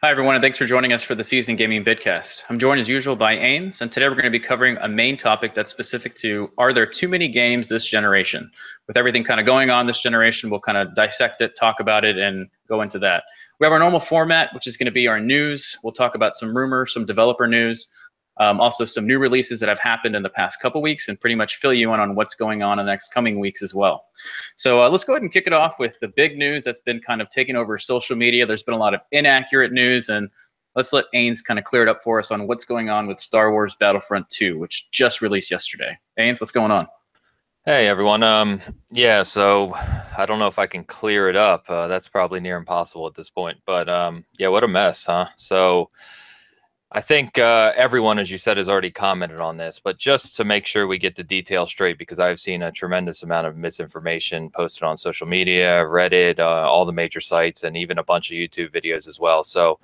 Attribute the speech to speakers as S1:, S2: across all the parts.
S1: Hi, everyone, and thanks for joining us for the Season Gaming Vidcast. I'm joined as usual by Ains, and today we're going to be covering a main topic that's specific to are there too many games this generation? With everything kind of going on this generation, we'll kind of dissect it, talk about it, and go into that. We have our normal format, which is going to be our news. We'll talk about some rumors, some developer news, um, also some new releases that have happened in the past couple weeks, and pretty much fill you in on what's going on in the next coming weeks as well. So uh, let's go ahead and kick it off with the big news that's been kind of taking over social media. There's been a lot of inaccurate news, and let's let Ains kind of clear it up for us on what's going on with Star Wars Battlefront 2, which just released yesterday. Ains, what's going on?
S2: Hey everyone. Um, yeah, so I don't know if I can clear it up. Uh, that's probably near impossible at this point. But um, yeah, what a mess, huh? So I think uh, everyone, as you said, has already commented on this, but just to make sure we get the details straight, because I've seen a tremendous amount of misinformation posted on social media, Reddit, uh, all the major sites, and even a bunch of YouTube videos as well. So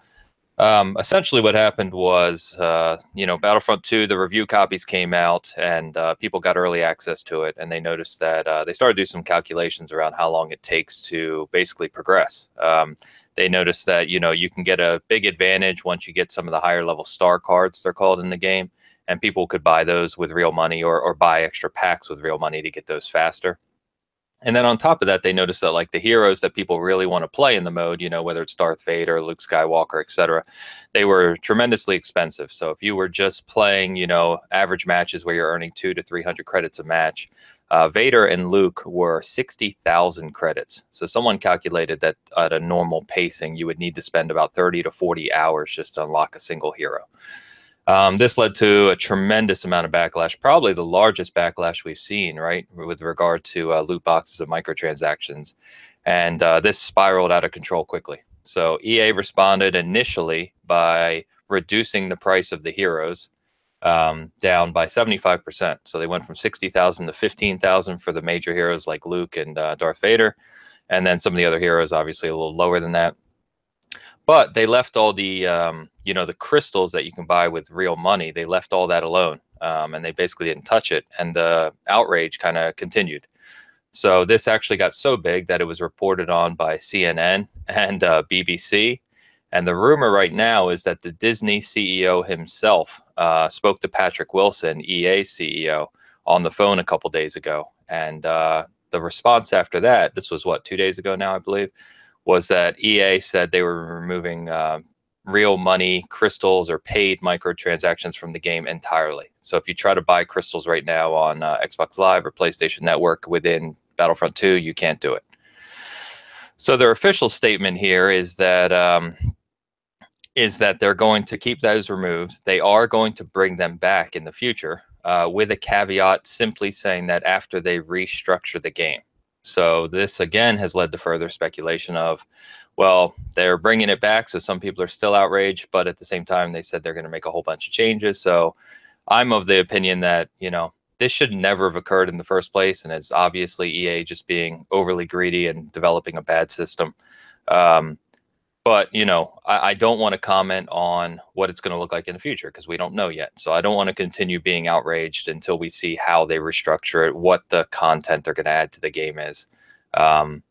S2: um, essentially, what happened was, uh, you know, Battlefront 2, the review copies came out, and uh, people got early access to it, and they noticed that uh, they started to do some calculations around how long it takes to basically progress. Um, they noticed that you know you can get a big advantage once you get some of the higher level star cards they're called in the game and people could buy those with real money or, or buy extra packs with real money to get those faster and then on top of that they noticed that like the heroes that people really want to play in the mode you know whether it's darth vader luke skywalker etc they were tremendously expensive so if you were just playing you know average matches where you're earning two to three hundred credits a match uh, Vader and Luke were 60,000 credits. So someone calculated that at a normal pacing, you would need to spend about 30 to 40 hours just to unlock a single hero. Um, this led to a tremendous amount of backlash, probably the largest backlash we've seen, right, with regard to uh, loot boxes and microtransactions. And uh, this spiraled out of control quickly. So EA responded initially by reducing the price of the heroes um, down by 75%. So they went from 60,000 to 15,000 for the major heroes like Luke and uh, Darth Vader. And then some of the other heroes, obviously, a little lower than that. But they left all the, um, you know, the crystals that you can buy with real money. They left all that alone, um, and they basically didn't touch it. And the outrage kind of continued. So this actually got so big that it was reported on by CNN and uh, BBC and the rumor right now is that the Disney CEO himself uh, spoke to Patrick Wilson, EA CEO, on the phone a couple days ago. And uh, the response after that, this was what, two days ago now, I believe, was that EA said they were removing uh, real money crystals or paid microtransactions from the game entirely. So if you try to buy crystals right now on uh, Xbox Live or PlayStation Network within Battlefront 2, you can't do it. So their official statement here is that um, is that they're going to keep those removed. They are going to bring them back in the future uh, with a caveat simply saying that after they restructure the game. So this again has led to further speculation of, well, they're bringing it back. So some people are still outraged, but at the same time, they said they're going to make a whole bunch of changes. So I'm of the opinion that, you know, this should never have occurred in the first place. And it's obviously EA just being overly greedy and developing a bad system. Um, but you know I, I don't want to comment on what it's going to look like in the future because we don't know yet. So i don't want to continue being outraged until we see how they restructure it what the content they're going to add to the game is. Um,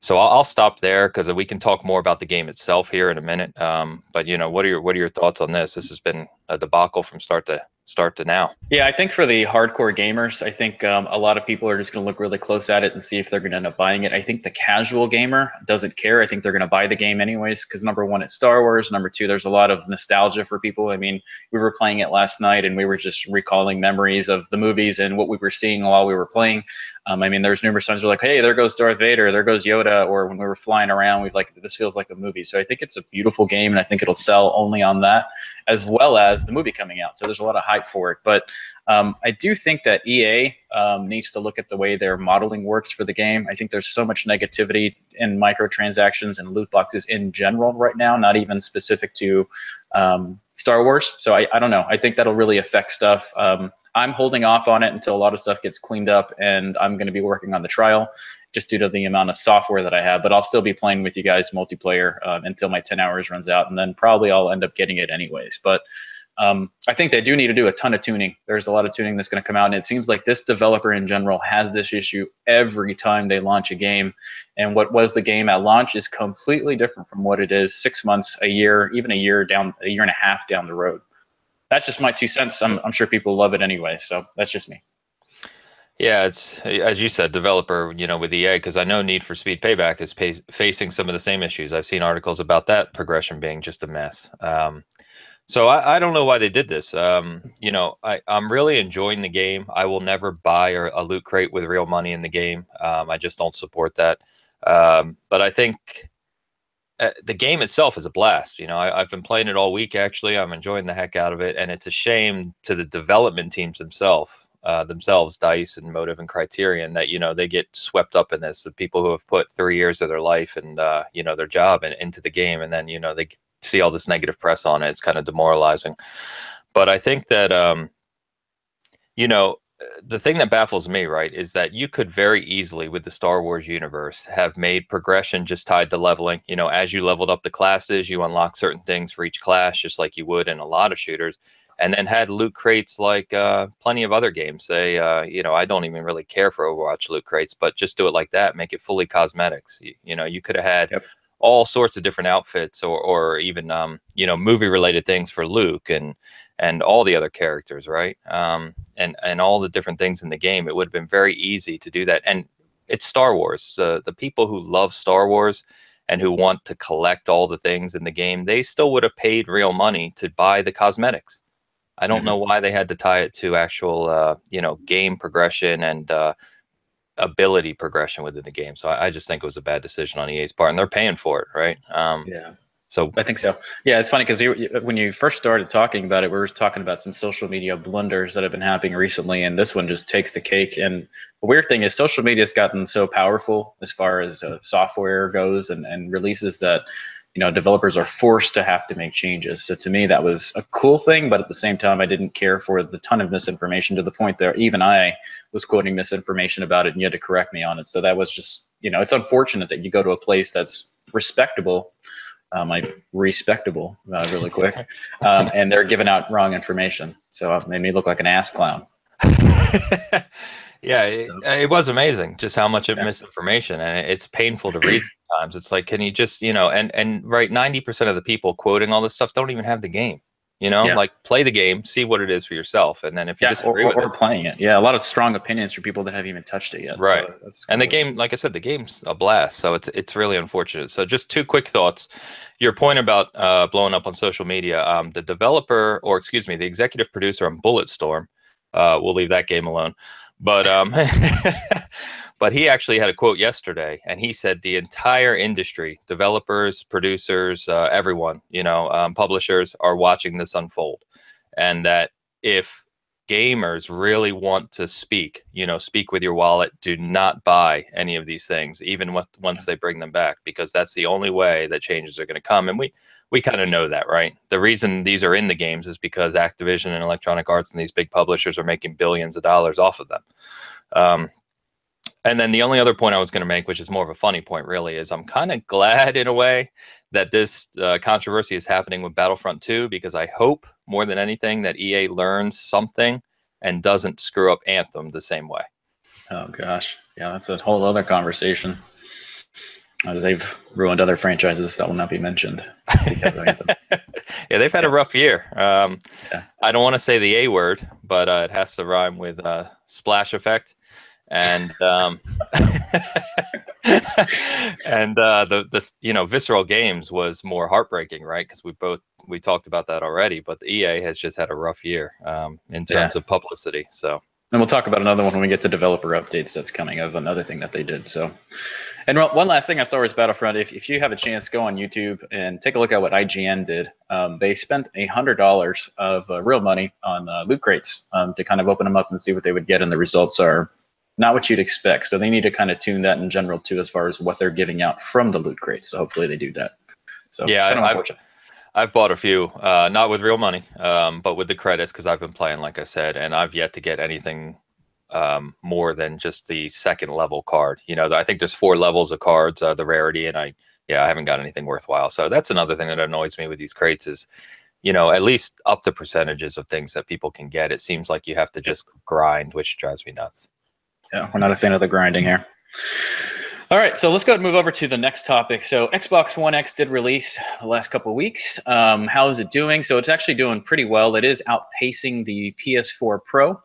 S2: so I'll, I'll, stop there because we can talk more about the game itself here in a minute. Um, but you know what are your what are your thoughts on this? This has been a debacle from start to start to now.
S1: Yeah, I think for the hardcore gamers, I think um, a lot of people are just going to look really close at it and see if they're going to end up buying it. I think the casual gamer doesn't care. I think they're going to buy the game anyways because number one, it's Star Wars. Number two, there's a lot of nostalgia for people. I mean, we were playing it last night and we were just recalling memories of the movies and what we were seeing while we were playing. Um, I mean, there's numerous times we're like, hey, there goes Darth Vader, there goes Yoda, or when we were flying around, we've like, this feels like a movie. So I think it's a beautiful game, and I think it'll sell only on that, as well as the movie coming out. So there's a lot of hype for it. But um, I do think that EA um, needs to look at the way their modeling works for the game. I think there's so much negativity in microtransactions and loot boxes in general right now, not even specific to um, Star Wars. So I, I don't know. I think that'll really affect stuff. I'm holding off on it until a lot of stuff gets cleaned up, and I'm going to be working on the trial just due to the amount of software that I have. But I'll still be playing with you guys multiplayer uh, until my 10 hours runs out, and then probably I'll end up getting it anyways. But Um, I think they do need to do a ton of tuning. There's a lot of tuning that's going to come out, and it seems like this developer in general has this issue every time they launch a game. And what was the game at launch is completely different from what it is six months, a year, even a year down, a year and a half down the road. That's just my two cents. I'm, I'm sure people love it anyway, so that's just me.
S2: Yeah, it's as you said, developer. You know, with EA, because I know Need for Speed Payback is pay, facing some of the same issues. I've seen articles about that progression being just a mess. Um, so I, I, don't know why they did this. Um, you know, I, I'm really enjoying the game. I will never buy a, a loot crate with real money in the game. Um, I just don't support that. Um, but I think uh, the game itself is a blast. You know, I, have been playing it all week. Actually, I'm enjoying the heck out of it, and it's a shame to the development teams themselves, uh, themselves, Dice and Motive and Criterion, that you know they get swept up in this. The people who have put three years of their life and uh, you know their job in, into the game, and then you know they see all this negative press on it. It's kind of demoralizing. But I think that um, you know the thing that baffles me, right, is that you could very easily, with the Star Wars universe, have made progression just tied to leveling. You know, as you leveled up the classes, you unlock certain things for each class, just like you would in a lot of shooters. And then had loot crates like uh, plenty of other games. Say, uh, you know, I don't even really care for Overwatch loot crates, but just do it like that. Make it fully cosmetics. You, you know, you could have had yep all sorts of different outfits or, or even um, you know movie related things for Luke and and all the other characters, right? Um, and and all the different things in the game. It would have been very easy to do that. And it's Star Wars. Uh, the people who love Star Wars and who want to collect all the things in the game, they still would have paid real money to buy the cosmetics. I don't mm-hmm. know why they had to tie it to actual, uh, you know, game progression and uh, ability progression within the game. So I, I, just think it was a bad decision on EA's part, and they're paying for it, right?
S1: Um, yeah. So I think so. Yeah, it's funny because when you first started talking about it, we were talking about some social media blunders that have been happening recently, and this one just takes the cake. And the weird thing is, social media has gotten so powerful as far as uh, software goes and, and releases that you know developers are forced to have to make changes. So to me that was a cool thing but at the same time i didn't care for the ton of misinformation to the point that even i was quoting misinformation about it and you had to correct me on it. So that was just you know it's unfortunate that you go to a place that's respectable um, like respectable uh, really quick um, and they're giving out wrong information. So it made me look like an ass clown.
S2: Yeah, it, it, was amazing just how much of yeah. misinformation, and it's painful to read sometimes. It's like, can you just, you know, and and right, ninety percent of the people quoting all this stuff don't even have the game. You know, yeah. like play the game, see what it is for yourself, and then if you yeah, disagree
S1: or,
S2: with
S1: or it, playing it, yeah, a lot of strong opinions for people that haven't even touched it yet.
S2: Right, so and the game, like I said, the game's a blast. So it's it's really unfortunate. So just two quick thoughts. Your point about uh, blowing up on social media. Um, the developer, or excuse me, the executive producer on Bulletstorm. Uh, we'll leave that game alone. But um, but he actually had a quote yesterday, and he said the entire industry, developers, producers, uh, everyone, you know, um, publishers are watching this unfold, and that if gamers really want to speak, you know, speak with your wallet, do not buy any of these things, even with, once they bring them back, because that's the only way that changes are going to come. And we we kind of know that, right? The reason these are in the games is because Activision and Electronic Arts and these big publishers are making billions of dollars off of them. Um, and then the only other point I was going to make, which is more of a funny point, really, is I'm kind of glad in a way that this uh, controversy is happening with Battlefront 2 because I hope more than anything that EA learns something and doesn't screw up Anthem the same way.
S1: Oh gosh, yeah, that's a whole other conversation. As they've ruined other franchises that will not be mentioned.
S2: yeah, they've had a rough year. Um, yeah. I don't want to say the A word, but uh, it has to rhyme with uh, splash effect and um, and uh, the the you know visceral games was more heartbreaking, right? Because we both we talked about that already, but the EA has just had a rough year um, in terms yeah. of publicity. So.
S1: And we'll talk about another one when we get to developer updates that's coming of another thing that they did. So, and one last thing on Star Wars Battlefront, if, if you have a chance, go on YouTube and take a look at what IGN did. Um, they spent a hundred dollars of uh, real money on uh, loot crates um, to kind of open them up and see what they would get, and the results are not what you'd expect. So they need to kind of tune that in general too, as far as what they're giving out from the loot crate. So hopefully they do that. So
S2: yeah, I've, I've bought a few, uh, not with real money, um, but with the credits because I've been playing, like I said, and I've yet to get anything um, more than just the second level card. You know, I think there's four levels of cards, uh, the rarity, and I yeah, I haven't got anything worthwhile. So that's another thing that annoys me with these crates is you know, at least up the percentages of things that people can get. It seems like you have to just grind, which drives me nuts.
S1: Yeah, we're not a fan of the grinding here. All right, so let's go and move over to the next topic. So Xbox One X did release the last couple weeks. Um, how is it doing? So it's actually doing pretty well. It is outpacing the PS4 Pro.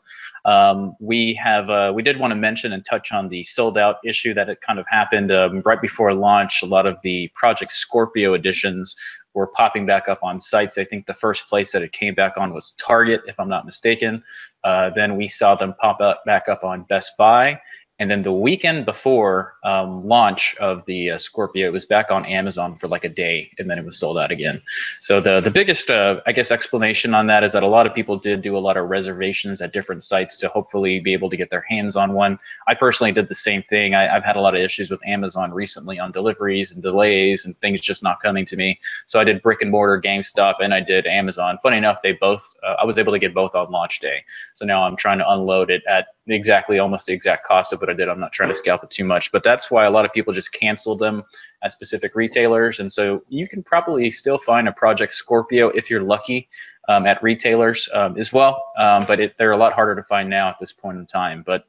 S1: Um, we have uh, we did want to mention and touch on the sold out issue that it kind of happened um, right before launch. A lot of the Project Scorpio editions were popping back up on sites. I think the first place that it came back on was Target, if I'm not mistaken. Uh, then we saw them pop up back up on Best Buy. And then the weekend before um, launch of the uh, Scorpio, it was back on Amazon for like a day, and then it was sold out again. So the the biggest, uh, I guess, explanation on that is that a lot of people did do a lot of reservations at different sites to hopefully be able to get their hands on one. I personally did the same thing. I, have had a lot of issues with Amazon recently on deliveries and delays and things just not coming to me. So I did brick and mortar GameStop and I did Amazon. Funny enough, they both uh, I was able to get both on launch day. So now I'm trying to unload it at exactly almost the exact cost of what I did. I'm not trying to scalp it too much, but that's why a lot of people just cancel them at specific retailers. And so you can probably still find a Project Scorpio if you're lucky um, at retailers um, as well. Um, but it, they're a lot harder to find now at this point in time. But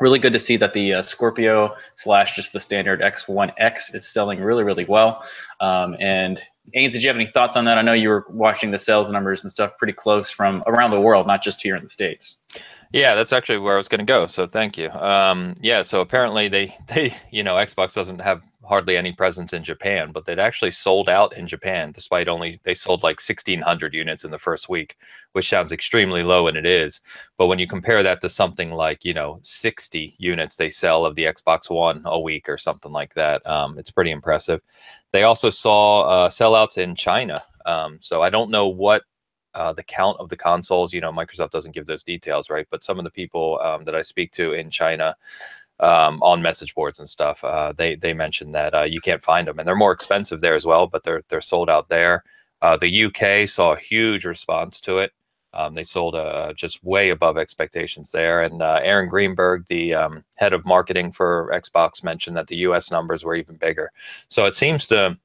S1: really good to see that the uh, Scorpio slash just the standard X1X is selling really, really well. Um, and Ains, did you have any thoughts on that? I know you were watching the sales numbers and stuff pretty close from around the world, not just here in the States.
S2: Yeah, that's actually where I was going to go. So thank you. Um, yeah, so apparently they they you know Xbox doesn't have hardly any presence in Japan, but they'd actually sold out in Japan despite only they sold like 1600 units in the first week, which sounds extremely low and it is. But when you compare that to something like, you know, 60 units they sell of the Xbox One a week or something like that, um, it's pretty impressive. They also saw uh, sellouts in China. Um, so I don't know what uh, the count of the consoles. You know, Microsoft doesn't give those details, right? But some of the people um, that I speak to in China um, on message boards and stuff, uh, they they mentioned that uh, you can't find them, and they're more expensive there as well. But they're they're sold out there. Uh, the UK saw a huge response to it. Um, they sold uh, just way above expectations there. And uh, Aaron Greenberg, the um, head of marketing for Xbox, mentioned that the US numbers were even bigger. So it seems to,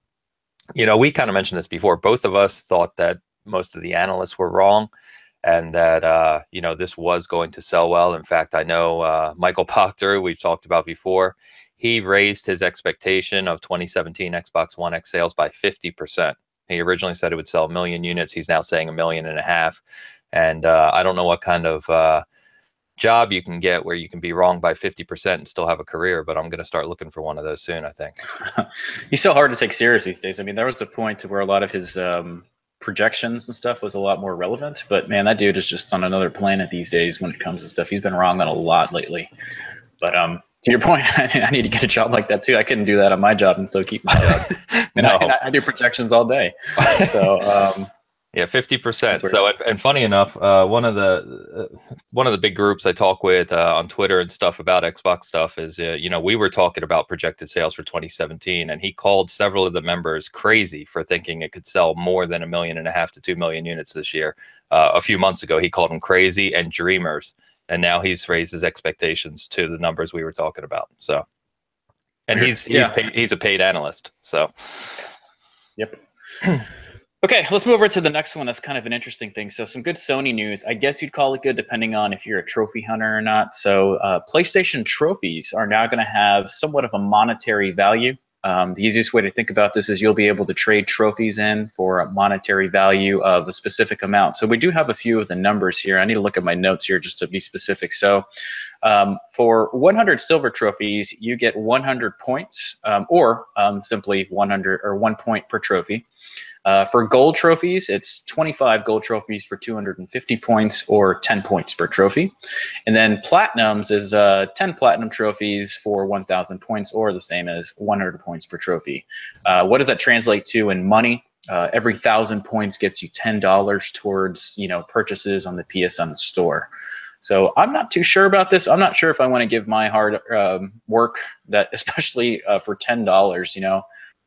S2: you know, we kind of mentioned this before. Both of us thought that most of the analysts were wrong and that uh, you know this was going to sell well. In fact, I know uh, Michael Pachter, we've talked about before. He raised his expectation of 2017 Xbox One X sales by 50%. He originally said it would sell a million units. He's now saying a million and a half. And uh, I don't know what kind of uh, job you can get where you can be wrong by 50% and still have a career, but I'm going to start looking for one of those soon, I think.
S1: He's so hard to take serious these days. I mean, there was a point to where a lot of his um, projections and stuff was a lot more relevant. But man, that dude is just on another planet these days when it comes to stuff. He's been wrong on a lot lately. But um, to your point, I need to get a job like that too. I couldn't do that on my job and still keep my job. and, no. I, and I, do projections all day. So um,
S2: yeah, fifty percent. So, and, and, funny enough, uh, one of the uh, one of the big groups I talk with uh, on Twitter and stuff about Xbox stuff is, uh, you know, we were talking about projected sales for 2017, and he called several of the members crazy for thinking it could sell more than a million and a half to two million units this year. Uh, a few months ago, he called them crazy and dreamers, and now he's raised his expectations to the numbers we were talking about. So, and he's he's yeah. paid, he's a paid analyst. So,
S1: yep. Okay, let's move over to the next one. That's kind of an interesting thing. So, some good Sony news. I guess you'd call it good depending on if you're a trophy hunter or not. So, uh, PlayStation trophies are now going to have somewhat of a monetary value. Um, the easiest way to think about this is you'll be able to trade trophies in for a monetary value of a specific amount. So, we do have a few of the numbers here. I need to look at my notes here just to be specific. So, um, for 100 silver trophies, you get 100 points, um, or um, simply 100 or one point per trophy. Uh, for gold trophies, it's 25 gold trophies for 250 points or 10 points per trophy. And then platinums is uh, 10 platinum trophies for 1,000 points or the same as 100 points per trophy. Uh, what does that translate to in money? Uh, every thousand points gets you $10 towards you know purchases on the PSN store. So I'm not too sure about this. I'm not sure if I want to give my hard um, work that, especially uh, for ten dollars. You know,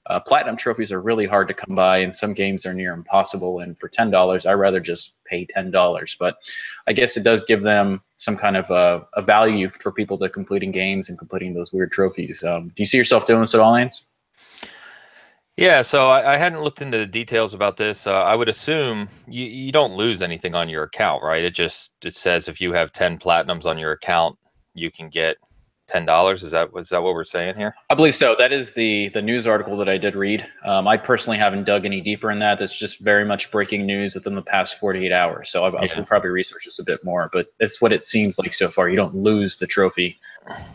S1: uh, platinum trophies are really hard to come by, and some games are near impossible. And for ten dollars, I'd rather just pay ten dollars. But I guess it does give them some kind of a, a, value for people to completing games and completing those weird trophies. Um, do you see yourself doing this at all, Lance?
S2: Yeah, so I, I, hadn't looked into the details about this. Uh, I would assume you, you don't lose anything on your account, right? It just it says if you have ten platinums on your account, you can get ten dollars. Is that was that what we're saying here?
S1: I believe so. That is the the news article that I did read. Um, I personally haven't dug any deeper in that. That's just very much breaking news within the past forty eight hours. So I, yeah. will probably research this a bit more. But it's what it seems like so far. You don't lose the trophy.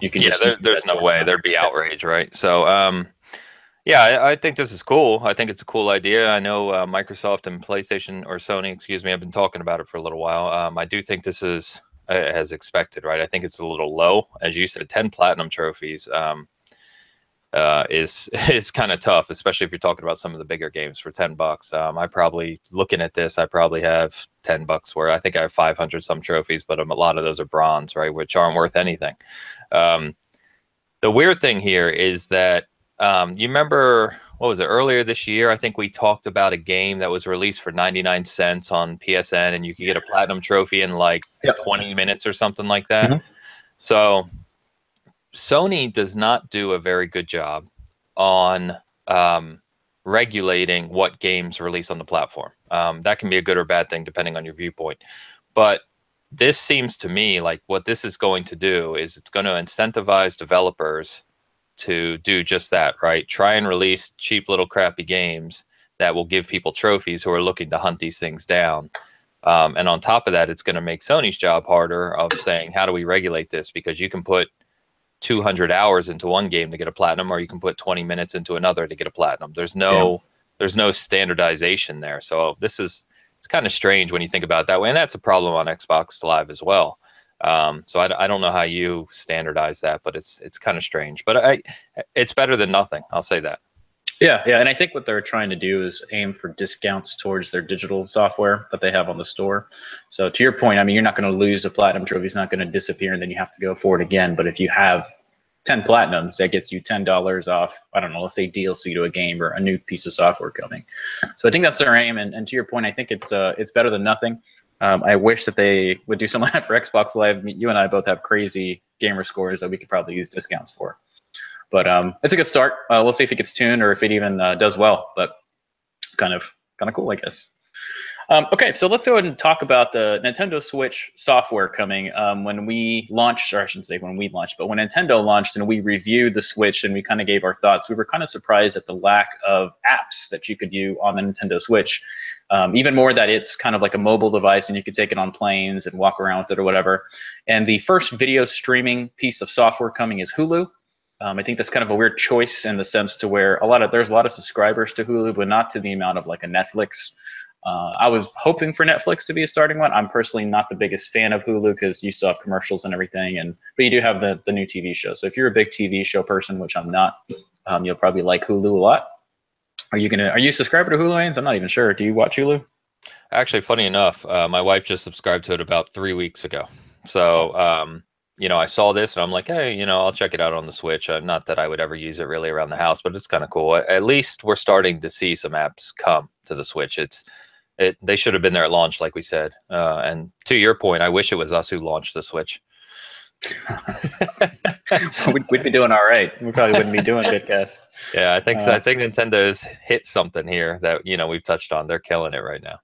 S2: You can. Yeah, there, there's no way there'd be outrage, right? So. um yeah, I, I, think this is cool. I think it's a cool idea. I know uh, Microsoft and PlayStation or Sony, excuse me, I've been talking about it for a little while. Um, I do think this is as expected, right? I think it's a little low, as you said. Ten platinum trophies um, uh, is is kind of tough, especially if you're talking about some of the bigger games for ten bucks. Um, I probably looking at this, I probably have ten bucks where I think I have five hundred some trophies, but um, a lot of those are bronze, right, which aren't worth anything. Um, the weird thing here is that um, you remember what was it earlier this year? I think we talked about a game that was released for 99 cents on PSN, and you could get a platinum trophy in like yep. 20 minutes or something like that. Mm-hmm. So Sony does not do a very good job on um, regulating what games release on the platform. Um, that can be a good or bad thing depending on your viewpoint. But this seems to me like what this is going to do is it's going to incentivize developers to do just that, right? Try and release cheap little crappy games that will give people trophies who are looking to hunt these things down. Um, and on top of that, it's going to make Sony's job harder of saying, how do we regulate this? Because you can put 200 hours into one game to get a platinum, or you can put 20 minutes into another to get a platinum. There's no, yeah. there's no standardization there. So this is, it's kind of strange when you think about it that way. And that's a problem on Xbox Live as well. Um, so I, I don't know how you standardize that, but it's it's kind of strange. But I, it's better than nothing. I'll say that.
S1: Yeah, yeah, and I think what they're trying to do is aim for discounts towards their digital software that they have on the store. So to your point, I mean, you're not going to lose a platinum trophy; it's not going to disappear, and then you have to go for it again. But if you have 10 platinums, that gets you $10 off, I don't know, let's say DLC to a game or a new piece of software coming. So I think that's their aim. And, and to your point, I think it's uh, it's better than nothing. Um, I wish that they would do something like for Xbox Live. You and I both have crazy gamer scores that we could probably use discounts for. But um, it's a good start. Uh, we'll see if it gets tuned or if it even uh, does well. But kind of kind of cool, I guess. Um, okay, so let's go ahead and talk about the Nintendo Switch software coming. Um, when we launched, or I shouldn't say when we launched, but when Nintendo launched and we reviewed the Switch and we kind of gave our thoughts, we were kind of surprised at the lack of apps that you could do on the Nintendo Switch. Um, even more that it's kind of like a mobile device and you could take it on planes and walk around with it or whatever. And the first video streaming piece of software coming is Hulu. Um, I think that's kind of a weird choice in the sense to where a lot of there's a lot of subscribers to Hulu, but not to the amount of like a Netflix. Uh, I was hoping for Netflix to be a starting one. I'm personally not the biggest fan of Hulu because you still have commercials and everything, and but you do have the the new TV show. So if you're a big TV show person, which I'm not, um, you'll probably like Hulu a lot. Are you gonna? Are you subscribed to Hulu? I'm not even sure. Do you watch Hulu?
S2: Actually, funny enough, uh, my wife just subscribed to it about three weeks ago. So, um, you know, I saw this and I'm like, hey, you know, I'll check it out on the Switch. Uh, not that I would ever use it really around the house, but it's kind of cool. At least we're starting to see some apps come to the Switch. It's it. They should have been there at launch, like we said. Uh, and to your point, I wish it was us who launched the Switch.
S1: we'd, we'd, be doing all right. We probably wouldn't be doing good Vidcast.
S2: Yeah, I think uh, so. I think Nintendo's hit something here that you know we've touched on. They're killing it right now.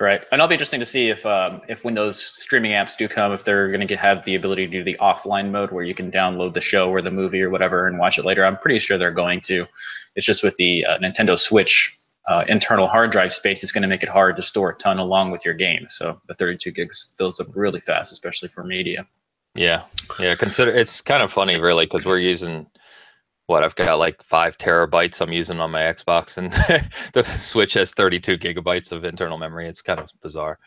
S1: Right, and it'll be interesting to see if um, if when those streaming apps do come, if they're going to have the ability to do the offline mode where you can download the show or the movie or whatever and watch it later. I'm pretty sure they're going to. It's just with the uh, Nintendo Switch uh, internal hard drive space, it's going to make it hard to store a ton along with your games. So the 32 gigs fills up really fast, especially for media.
S2: Yeah, yeah. Consider it's kind of funny, really, because we're using what I've got like five terabytes I'm using on my Xbox, and the Switch has 32 gigabytes of internal memory. It's kind of bizarre.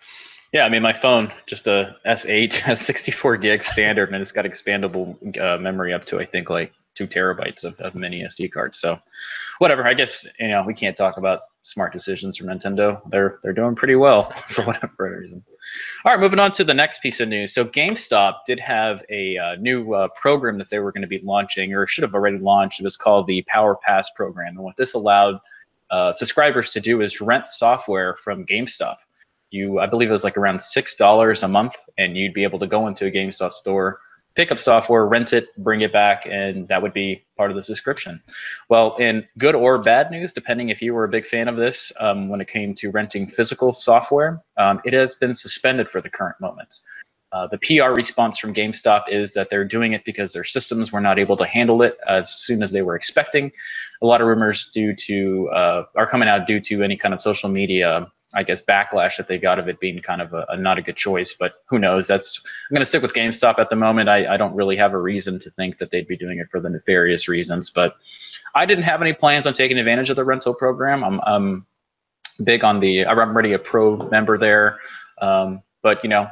S1: Yeah, I mean, my phone, just a S8, has 64 gigs standard, and it's got expandable uh, memory up to I think like two terabytes of, of mini SD cards. So, whatever. I guess you know we can't talk about smart decisions from Nintendo. They're they're doing pretty well for whatever reason. All right, moving on to the next piece of news. So GameStop did have a uh, new uh, program that they were going to be launching, or should have already launched. It was called the Power Pass program, and what this allowed uh, subscribers to do is rent software from GameStop. You, I believe it was like around six dollars a month, and you'd be able to go into a GameStop store, pick up software, rent it, bring it back, and that would be part of the subscription. Well, in good or bad news, depending if you were a big fan of this, um, when it came to renting physical software, um, it has been suspended for the current moment. Uh, the PR response from GameStop is that they're doing it because their systems were not able to handle it as soon as they were expecting. A lot of rumors due to uh, are coming out due to any kind of social media I guess backlash that they got of it being kind of a, a not a good choice. But who knows? That's I'm going to stick with GameStop at the moment. I, I don't really have a reason to think that they'd be doing it for the nefarious reasons. But I didn't have any plans on taking advantage of the rental program. I'm, I'm big on the I'm already a pro member there, um, but you know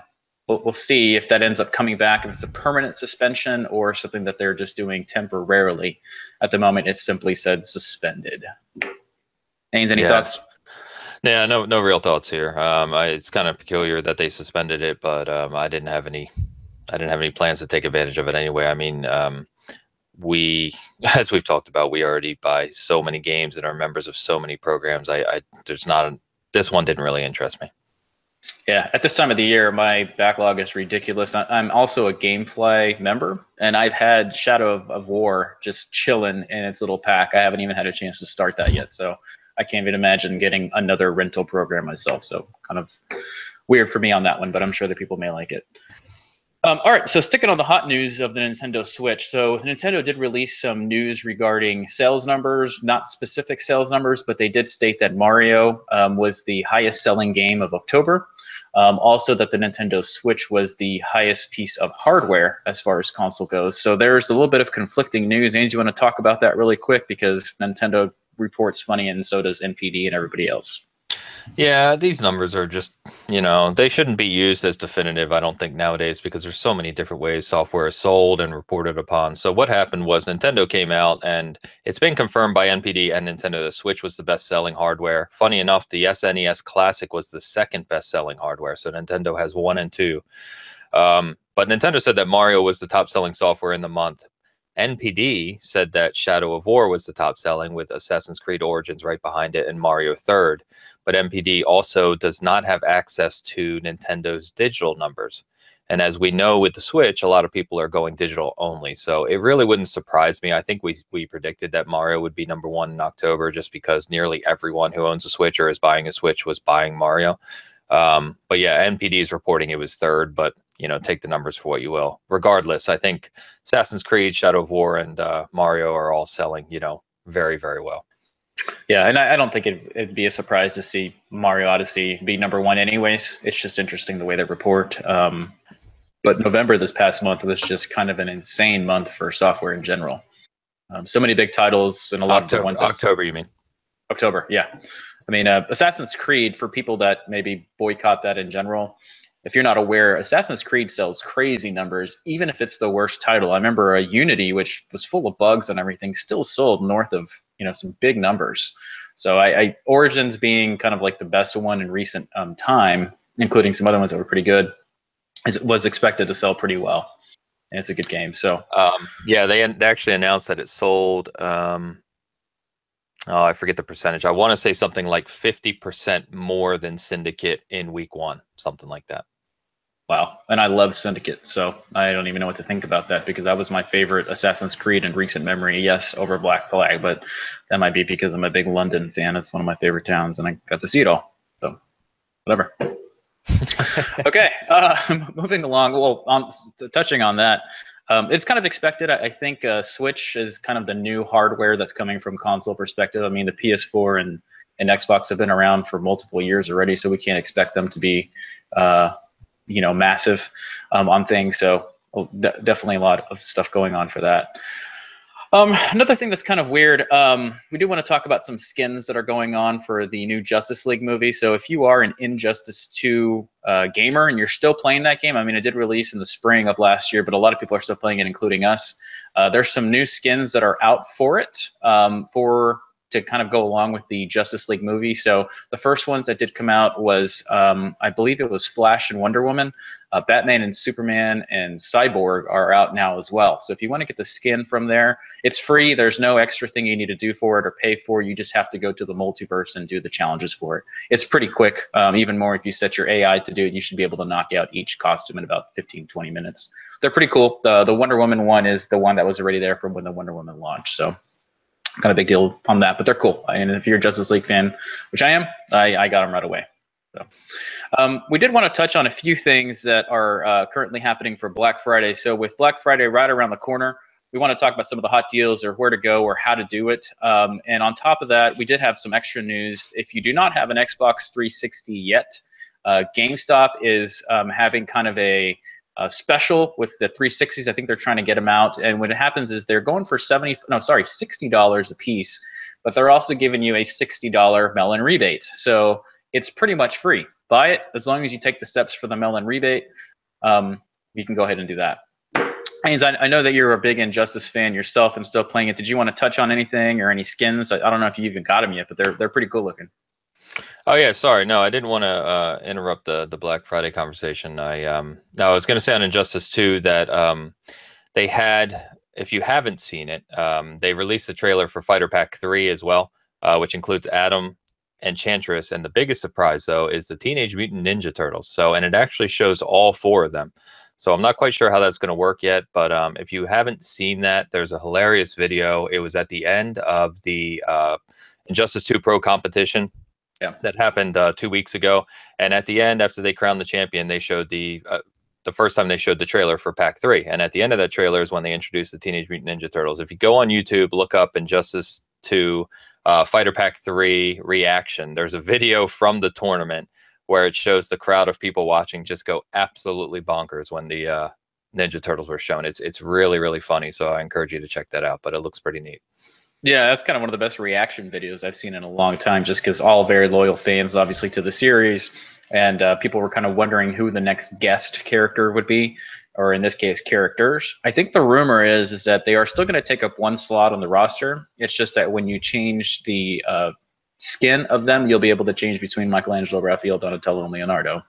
S1: we'll, we'll see if that ends up coming back. If it's a permanent suspension or something that they're just doing temporarily. At the moment, it's simply said suspended. Ains, any yeah. thoughts?
S2: Yeah, no, no real thoughts here. Um, I, it's kind of peculiar that they suspended it, but um, I didn't have any, I didn't have any plans to take advantage of it anyway. I mean, um, we, as we've talked about, we already buy so many games and are members of so many programs. I, I there's not a, this one didn't really interest me.
S1: Yeah, at this time of the year, my backlog is ridiculous. I'm also a GameFly member, and I've had Shadow of, of War just chilling in its little pack. I haven't even had a chance to start that yet. So I can't even imagine getting another rental program myself. So kind of weird for me on that one, but I'm sure that people may like it. Um, all right, so sticking on the hot news of the Nintendo Switch. So Nintendo did release some news regarding sales numbers, not specific sales numbers, but they did state that Mario um, was the highest selling game of October. Um, also, that the Nintendo Switch was the highest piece of hardware as far as console goes. So there's a little bit of conflicting news. Ains, you want to talk about that really quick because Nintendo reports funny, and so does NPD and everybody else.
S2: Yeah, these numbers are just, you know, they shouldn't be used as definitive, I don't think, nowadays, because there's so many different ways software is sold and reported upon. So, what happened was Nintendo came out, and it's been confirmed by NPD and Nintendo the Switch was the best selling hardware. Funny enough, the SNES Classic was the second best selling hardware. So, Nintendo has one and two. Um, but Nintendo said that Mario was the top selling software in the month. NPD said that Shadow of War was the top selling with Assassin's Creed Origins right behind it and Mario third. But NPD also does not have access to Nintendo's digital numbers. And as we know with the Switch, a lot of people are going digital only. So it really wouldn't surprise me. I think we, we predicted that Mario would be number one in October just because nearly everyone who owns a Switch or is buying a Switch was buying Mario. Um, but yeah, NPD is reporting it was third, but you know, take the numbers for what you will. Regardless, I think Assassin's Creed, Shadow of War, and uh, Mario are all selling, you know, very, very well.
S1: Yeah, and I, I don't think it'd, it'd, be a surprise to see Mario Odyssey be number one, anyways. It's just interesting the way they report. Um, but November this past month was just kind of an insane month for software in general. Um, so many big titles and a lot
S2: October,
S1: of ones.
S2: October, you mean?
S1: October, yeah. I mean, uh, Assassin's Creed for people that maybe boycott that in general if you're not aware, Assassin's Creed sells crazy numbers, even if it's the worst title. I remember a Unity, which was full of bugs and everything, still sold north of you know some big numbers. So I, I Origins being kind of like the best one in recent um, time, including some other ones that were pretty good, is, was expected to sell pretty well. And it's a good game. So
S2: um, yeah, they, they actually announced that it sold. Um, oh, I forget the percentage. I want to say something like 50% more than Syndicate in week one, something like that.
S1: Wow. And I love Syndicate, so I don't even know what to think about that because that was my favorite Assassin's Creed in recent memory. Yes, over Black Flag, but that might be because I'm a big London fan. It's one of my favorite towns, and I got to see it all. So, whatever. okay, uh, moving along. Well, on, touching on that, um, it's kind of expected. I, I think uh, Switch is kind of the new hardware that's coming from console perspective. I mean, the PS4 and and Xbox have been around for multiple years already, so we can't expect them to be, uh, you know, massive um, on things. So definitely a lot of stuff going on for that. Um, another thing that's kind of weird, um, we do want to talk about some skins that are going on for the new Justice League movie. So if you are an Injustice 2 uh, gamer and you're still playing that game, I mean, it did release in the spring of last year, but a lot of people are still playing it, including us. Uh, there's some new skins that are out for it um, for to kind of go along with the Justice League movie. So the first ones that did come out was, um, I believe it was Flash and Wonder Woman. Uh, Batman and Superman and Cyborg are out now as well. So if you want to get the skin from there, it's free. There's no extra thing you need to do for it or pay for. You just have to go to the multiverse and do the challenges for it. It's pretty quick. Um, even more if you set your AI to do it, you should be able to knock out each costume in about 15, 20 minutes. They're pretty cool. The the Wonder Woman one is the one that was already there from when the Wonder Woman launched. So kind of big deal on that, but they're cool. And if you're a Justice League fan, which I am, I, I got them right away. So, um, we did want to touch on a few things that are uh, currently happening for Black Friday. So, with Black Friday right around the corner, we want to talk about some of the hot deals or where to go or how to do it. Um, and on top of that, we did have some extra news. If you do not have an Xbox 360 yet, uh, GameStop is um, having kind of a uh, special with the 360s. I think they're trying to get them out. And what happens is they're going for 70, no, sorry, $60 a piece, but they're also giving you a $60 mail-in rebate. So it's pretty much free. Buy it as long as you take the steps for the mail-in rebate. Um, you can go ahead and do that. Haynes, I, I, know that you're a big Injustice fan yourself and still playing it. Did you want to touch on anything or any skins? I, I don't know if you even got them yet, but they're they're pretty cool looking.
S2: Oh yeah, sorry. No, I didn't want to uh, interrupt the the Black Friday conversation. I um no, I was going to say on Injustice 2 that um they had if you haven't seen it, um they released a trailer for Fighter Pack 3 as well, uh, which includes Atom, Enchantress and the biggest surprise though is the Teenage Mutant Ninja Turtles. So and it actually shows all four of them. So I'm not quite sure how that's going to work yet, but um, if you haven't seen that, there's a hilarious video. It was at the end of the uh, Injustice 2 Pro competition yeah. that happened uh, two weeks ago. And at the end, after they crowned the champion, they showed the uh, the first time they showed the trailer for Pack Three. And at the end of that trailer is when they introduced the Teenage Mutant Ninja Turtles. If you go on YouTube, look up Injustice Two uh, Fighter Pack Three reaction. There's a video from the tournament where it shows the crowd of people watching just go absolutely bonkers when the uh, Ninja Turtles were shown. It's it's really really funny. So I encourage you to check that out. But it looks pretty neat.
S1: Yeah, that's kind of one of the best reaction videos I've seen in a long time, just because all very loyal fans, obviously, to the series, and uh, people were kind of wondering who the next guest character would be, or in this case, characters. I think the rumor is is that they are still going to take up one slot on the roster. It's just that when you change the uh, skin of them, you'll be able to change between Michelangelo, Raphael, Donatello, and Leonardo.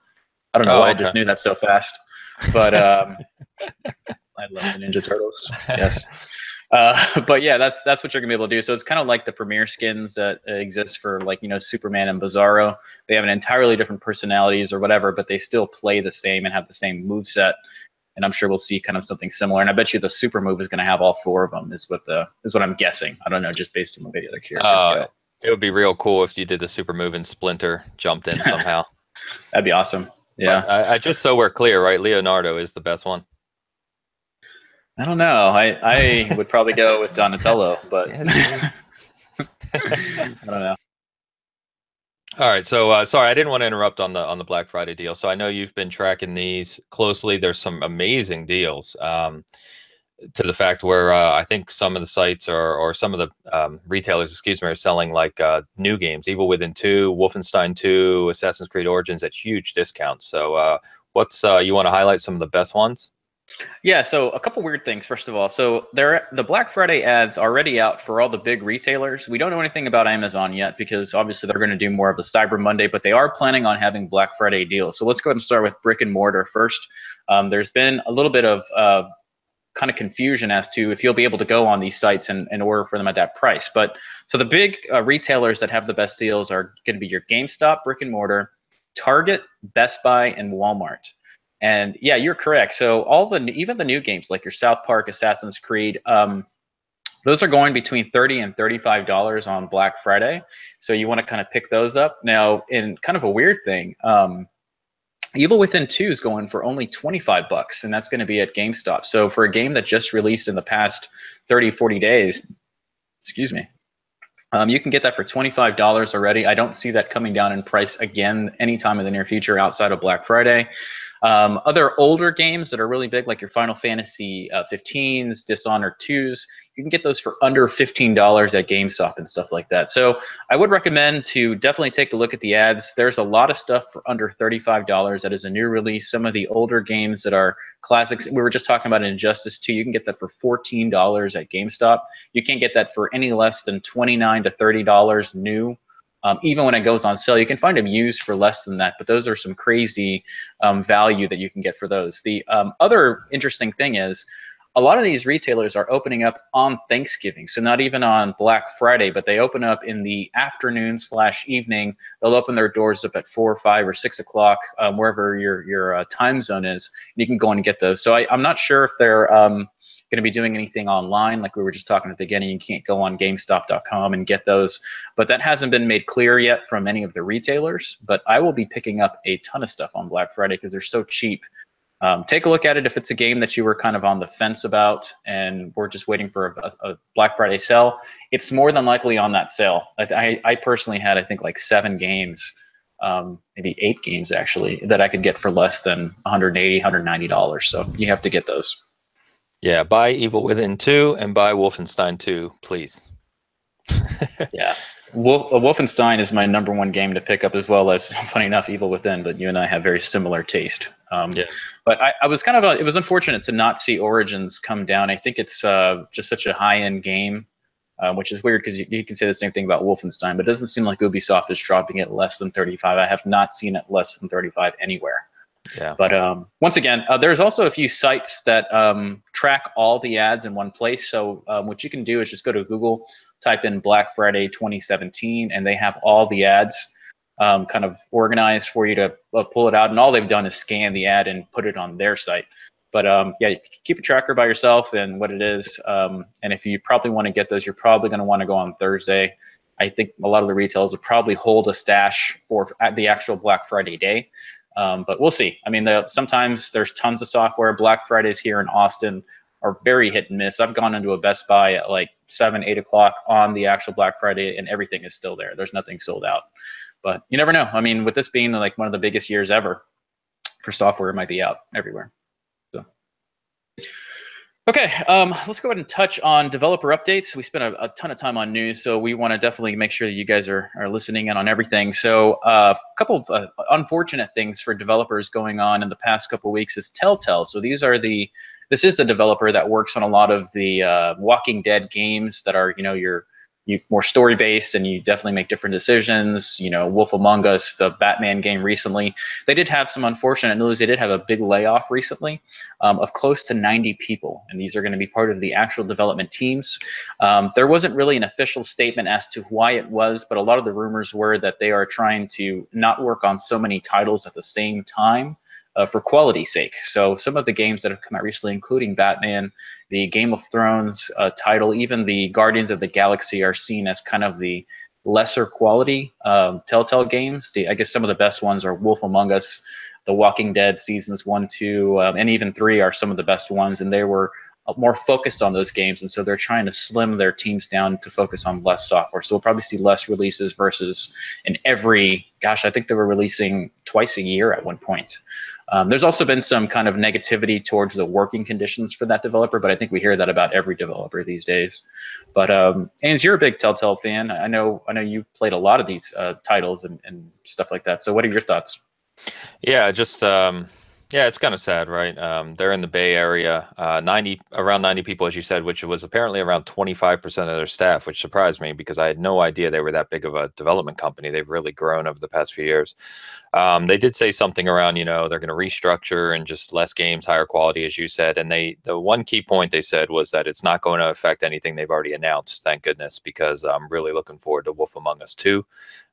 S1: I don't know oh, why okay. I just knew that so fast, but um, I love the Ninja Turtles. Yes. Uh, but yeah, that's that's what you're gonna be able to do. So it's kind of like the premier skins that exist for like you know Superman and Bizarro. They have an entirely different personalities or whatever, but they still play the same and have the same move set. And I'm sure we'll see kind of something similar. And I bet you the super move is going to have all four of them. Is what the is what I'm guessing. I don't know, just based on the video the characters. Uh,
S2: it would be real cool if you did the super move and Splinter jumped in somehow.
S1: That'd be awesome. Yeah.
S2: I, I, just so we're clear, right? Leonardo is the best one.
S1: I don't know. I, I would probably go with Donatello, but I don't know.
S2: All right, so uh, sorry, I didn't want to interrupt on the on the Black Friday deal. So I know you've been tracking these closely. There's some amazing deals. Um, to the fact where uh, I think some of the sites or or some of the um, retailers, excuse me, are selling like uh, new games, Evil Within Two, Wolfenstein Two, Assassin's Creed Origins at huge discounts. So, uh, what's uh, you want to highlight some of the best ones?
S1: Yeah, so a couple weird things. First of all, so there the Black Friday ads already out for all the big retailers. We don't know anything about Amazon yet because obviously they're going to do more of the Cyber Monday, but they are planning on having Black Friday deals. So let's go ahead and start with brick and mortar first. Um, there's been a little bit of uh, kind of confusion as to if you'll be able to go on these sites and, and order for them at that price. But so the big uh, retailers that have the best deals are going to be your GameStop, brick and mortar, Target, Best Buy, and Walmart. And yeah, you're correct. So all the even the new games like your South Park, Assassin's Creed, um, those are going between 30 and 35 dollars on Black Friday. So you want to kind of pick those up. Now, in kind of a weird thing, um, Evil Within 2 is going for only 25 bucks, and that's going to be at GameStop. So for a game that just released in the past 30, 40 days, excuse me, um, you can get that for $25 already. I don't see that coming down in price again anytime in the near future outside of Black Friday. Um, other older games that are really big, like your Final Fantasy uh, 15s, Dishonored 2s, you can get those for under $15 at GameStop and stuff like that. So I would recommend to definitely take a look at the ads. There's a lot of stuff for under $35 that is a new release. Some of the older games that are classics, we were just talking about Injustice 2, you can get that for $14 at GameStop. You can't get that for any less than 29 to $30 new. Um, even when it goes on sale, you can find them used for less than that, but those are some crazy um, value that you can get for those. The um, other interesting thing is a lot of these retailers are opening up on Thanksgiving, so not even on Black Friday, but they open up in the afternoon slash evening. They'll open their doors up at four, or five, or six o'clock, um, wherever your your uh, time zone is. And you can go and get those. So I, am not sure if they're um, going to be doing anything online. Like we were just talking at the beginning, you can't go on GameStop.com and get those, but that hasn't been made clear yet from any of the retailers. But I will be picking up a ton of stuff on Black Friday because they're so cheap. Um, take a look at it if it's a game that you were kind of on the fence about and we're just waiting for a, a Black Friday sale. It's more than likely on that sale. I, I, personally had, I think, like seven games. Um, maybe eight games actually that I could get for less than 180 190 so you have to get those
S2: yeah, buy Evil Within 2 and buy Wolfenstein 2, please.
S1: yeah. Wolf, uh, Wolfenstein is my number one game to pick up, as well as, funny enough, Evil Within. But you and I have very similar taste. Um, yeah. But I, I, was kind of, a, it was unfortunate to not see Origins come down. I think it's uh, just such a high end game, uh, which is weird because you, you, can say the same thing about Wolfenstein, but it doesn't seem like Ubisoft is dropping it less than 35. I have not seen it less than 35 anywhere.
S2: Yeah.
S1: But um, once again, uh, there's also a few sites that um, track all the ads in one place. So um, what you can do is just go to Google, type in Black Friday 2017, and they have all the ads um, kind of organized for you to uh, pull it out. And all they've done is scan the ad and put it on their site. But um, yeah, keep a tracker by yourself and what it is. Um, and if you probably want to get those, you're probably going to want to go on Thursday. I think a lot of the retailers will probably hold a stash for at the actual Black Friday day. Um, but we'll see. I mean, the, sometimes there's tons of software. Black Fridays here in Austin are very hit and miss. I've gone into a Best Buy at like seven, eight o'clock on the actual Black Friday, and everything is still there. There's nothing sold out. But you never know. I mean, with this being like one of the biggest years ever for software, it might be out everywhere. Okay, um, let's go ahead and touch on developer updates. We spent a, a ton of time on news, so we want to definitely make sure that you guys are, are listening in on everything. So uh, a couple of uh, unfortunate things for developers going on in the past couple weeks is Telltale. So these are the this is the developer that works on a lot of the uh, Walking Dead games that are you know your you more story based and you definitely make different decisions. You know, Wolf Among Us, the Batman game recently, they did have some unfortunate news. They did have a big layoff recently um, of close to 90 people, and these are going to be part of the actual development teams. Um, there wasn't really an official statement as to why it was, but a lot of the rumors were that they are trying to not work on so many titles at the same time uh, for quality's sake. So some of the games that have come out recently, including Batman, the Game of Thrones uh, title, even the Guardians of the Galaxy, are seen as kind of the lesser quality um, Telltale games. The, I guess some of the best ones are Wolf Among Us, The Walking Dead seasons one, two, um, and even three are some of the best ones, and they were uh, more focused on those games, and so they're trying to slim their teams down to focus on less software. So we'll probably see less releases versus in every. Gosh, I think they were releasing twice a year at one point. Um, there's also been some kind of negativity towards the working conditions for that developer, but I think we hear that about every developer these days. But um, Ains, you're a big Telltale fan. I know. I know you played a lot of these uh, titles and, and stuff like that. So, what are your thoughts?
S2: Yeah, just um, yeah, it's kind of sad, right? Um, they're in the Bay Area, uh, ninety around ninety people, as you said, which was apparently around twenty five percent of their staff, which surprised me because I had no idea they were that big of a development company. They've really grown over the past few years. Um, they did say something around, you know, they're going to restructure and just less games, higher quality, as you said. And they, the one key point they said was that it's not going to affect anything they've already announced. Thank goodness, because I'm really looking forward to Wolf Among Us 2.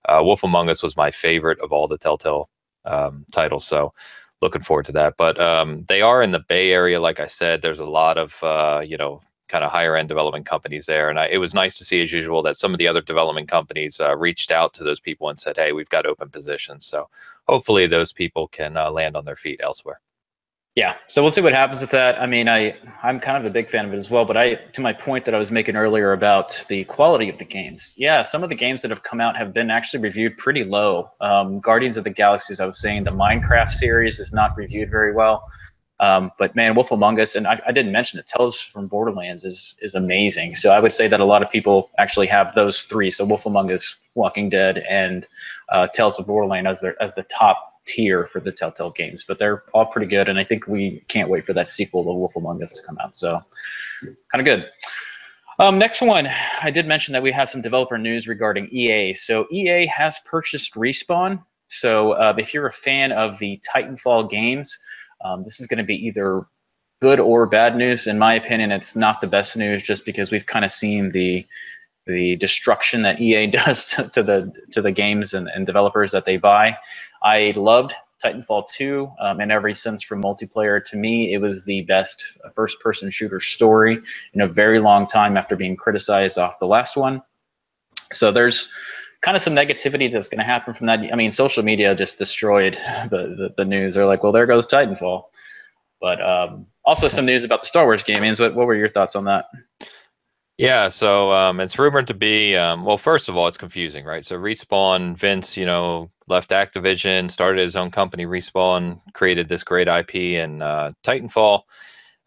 S2: Uh, Wolf Among Us was my favorite of all the Telltale um, titles, so looking forward to that. But um, they are in the Bay Area, like I said. There's a lot of, uh, you know, kind of higher end development companies there. And I, it was nice to see, as usual, that some of the other development companies uh, reached out to those people and said, "Hey, we've got open positions." So hopefully, those people can uh, land on their feet elsewhere.
S1: Yeah, so we'll see what happens with that. I mean, I I'm kind of a big fan of it as well. But I, to my point that I was making earlier about the quality of the games, yeah, some of the games that have come out have been actually reviewed pretty low. Um, Guardians of the Galaxy, as I was saying, the Minecraft series is not reviewed very well. Um, but man, Wolf Among Us, and I, I, didn't mention it. Tales from Borderlands is is amazing. So I would say that a lot of people actually have those three. So Wolf Among Us, Walking Dead, and uh, Tales of Borderlands as their as the top tier for the Telltale games, but they're all pretty good. And I think we can't wait for that sequel, The Wolf Among Us, to come out. So kind of good. Um, next one, I did mention that we have some developer news regarding EA. So EA has purchased Respawn. So uh, if you're a fan of the Titanfall games, um, this is going to be either good or bad news. In my opinion, it's not the best news just because we've kind of seen the the destruction that EA does to, to the to the games and, and, developers that they buy. I loved Titanfall 2 um, in every sense from multiplayer. To me, it was the best first-person shooter story in a very long time after being criticized off the last one. So there's kind of some negativity that's going to happen from that. I mean, social media just destroyed the, the, the news. They're like, well, there goes Titanfall. But um, also some news about the Star Wars gamings. What, what were your thoughts on that?
S2: Yeah, so um, it's rumored to be um, well. First of all, it's confusing, right? So respawn Vince, you know, left Activision, started his own company, Respawn, created this great IP and uh, Titanfall.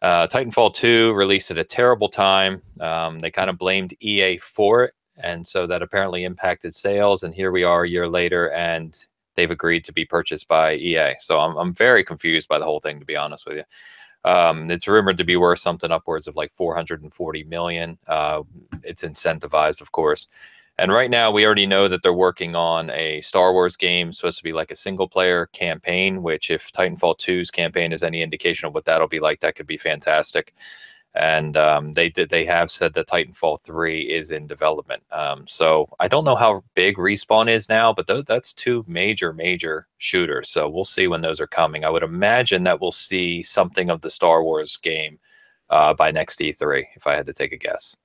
S2: Uh, Titanfall 2 released at a terrible time. Um, they kind of blamed EA for it, and so that apparently impacted sales. And here we are a year later, and they've agreed to be purchased by EA. So I'm, I'm very confused by the whole thing, to be honest with you. Um, it's rumored to be worth something upwards of like 440 million. Uh, it's incentivized, of course. And right now, we already know that they're working on a Star Wars game, supposed to be like a single player campaign, which, if Titanfall 2's campaign is any indication of what that'll be like, that could be fantastic and um, they did they have said that Titanfall three is in development. Um, so I don't know how big respawn is now, but th- that's two major major shooters. So we'll see when those are coming. I would imagine that we'll see something of the Star Wars game uh, by next E3, if I had to take a guess.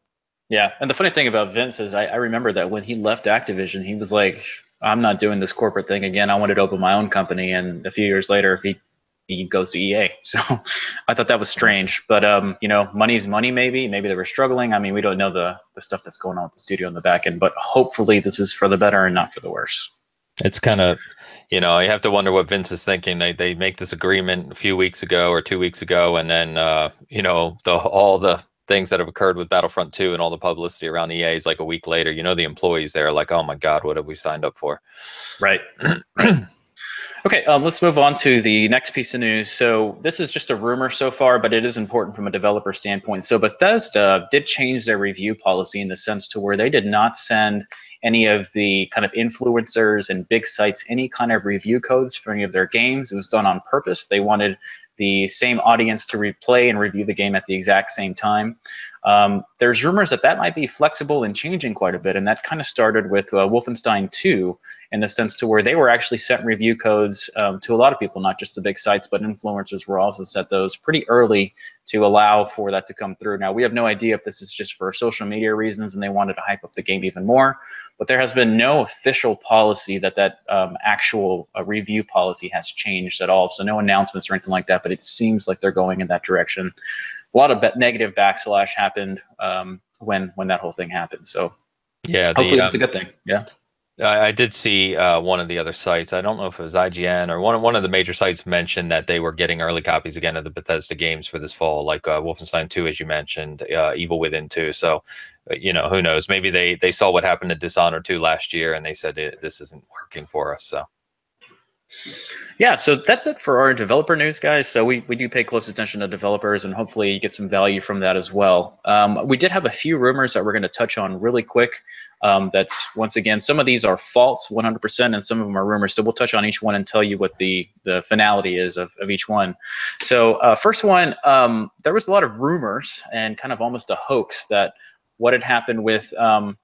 S1: Yeah, and the funny thing about Vince is I, I remember that when he left Activision, he was like, "I'm not doing this corporate thing again. I wanted to open my own company." And a few years later, he he goes to EA. So I thought that was strange. But um, you know, money's money. Maybe maybe they were struggling. I mean, we don't know the the stuff that's going on with the studio in the back end. But hopefully, this is for the better and not for the worse.
S2: It's kind of, you know, you have to wonder what Vince is thinking. They they make this agreement a few weeks ago or two weeks ago, and then uh, you know the all the things that have occurred with Battlefront 2 and all the publicity around EA is like a week later. You know, the employees there are like, oh my God, what have we signed up for?
S1: Right. right. Okay, um, let's move on to the next piece of news. So this is just a rumor so far, but it is important from a developer standpoint. So Bethesda did change their review policy in the sense to where they did not send any of the kind of influencers and big sites any kind of review codes for any of their games. It was done on purpose. They wanted the same audience to replay and review the game at the exact same time. Um, there's rumors that that might be flexible and changing quite a bit, and that kind of started with uh, Wolfenstein 2 in the sense to where they were actually sent review codes um, to a lot of people, not just the big sites, but influencers were also set those pretty early to allow for that to come through. Now, we have no idea if this is just for social media reasons and they wanted to hype up the game even more, but there has been no official policy that that um, actual uh, review policy has changed at all. So no announcements or anything like that, but it seems like they're going in that direction. A lot of negative backslash happened um, when when that whole thing happened. So yeah, the, hopefully it's a um, good thing. Yeah.
S2: I, did see uh, one of the other sites. I don't know if it was IGN or one one of the major sites mentioned that they were getting early copies again of the Bethesda games for this fall, like uh, Wolfenstein 2, as you mentioned, uh, Evil Within 2. So, uh, you know, who knows? Maybe they they saw what happened to Dishonored 2 last year and they said this isn't working for us. So.
S1: Yeah, so that's it for our developer news, guys. So we, we do pay close attention to developers and hopefully you get some value from that as well. Um, we did have a few rumors that we're going to touch on really quick. Um, that's once again, some of these are false 100% and some of them are rumors. So we'll touch on each one and tell you what the, the finality is of, of each one. So uh, first one, um, there was a lot of rumors and kind of almost a hoax that what had happened with um,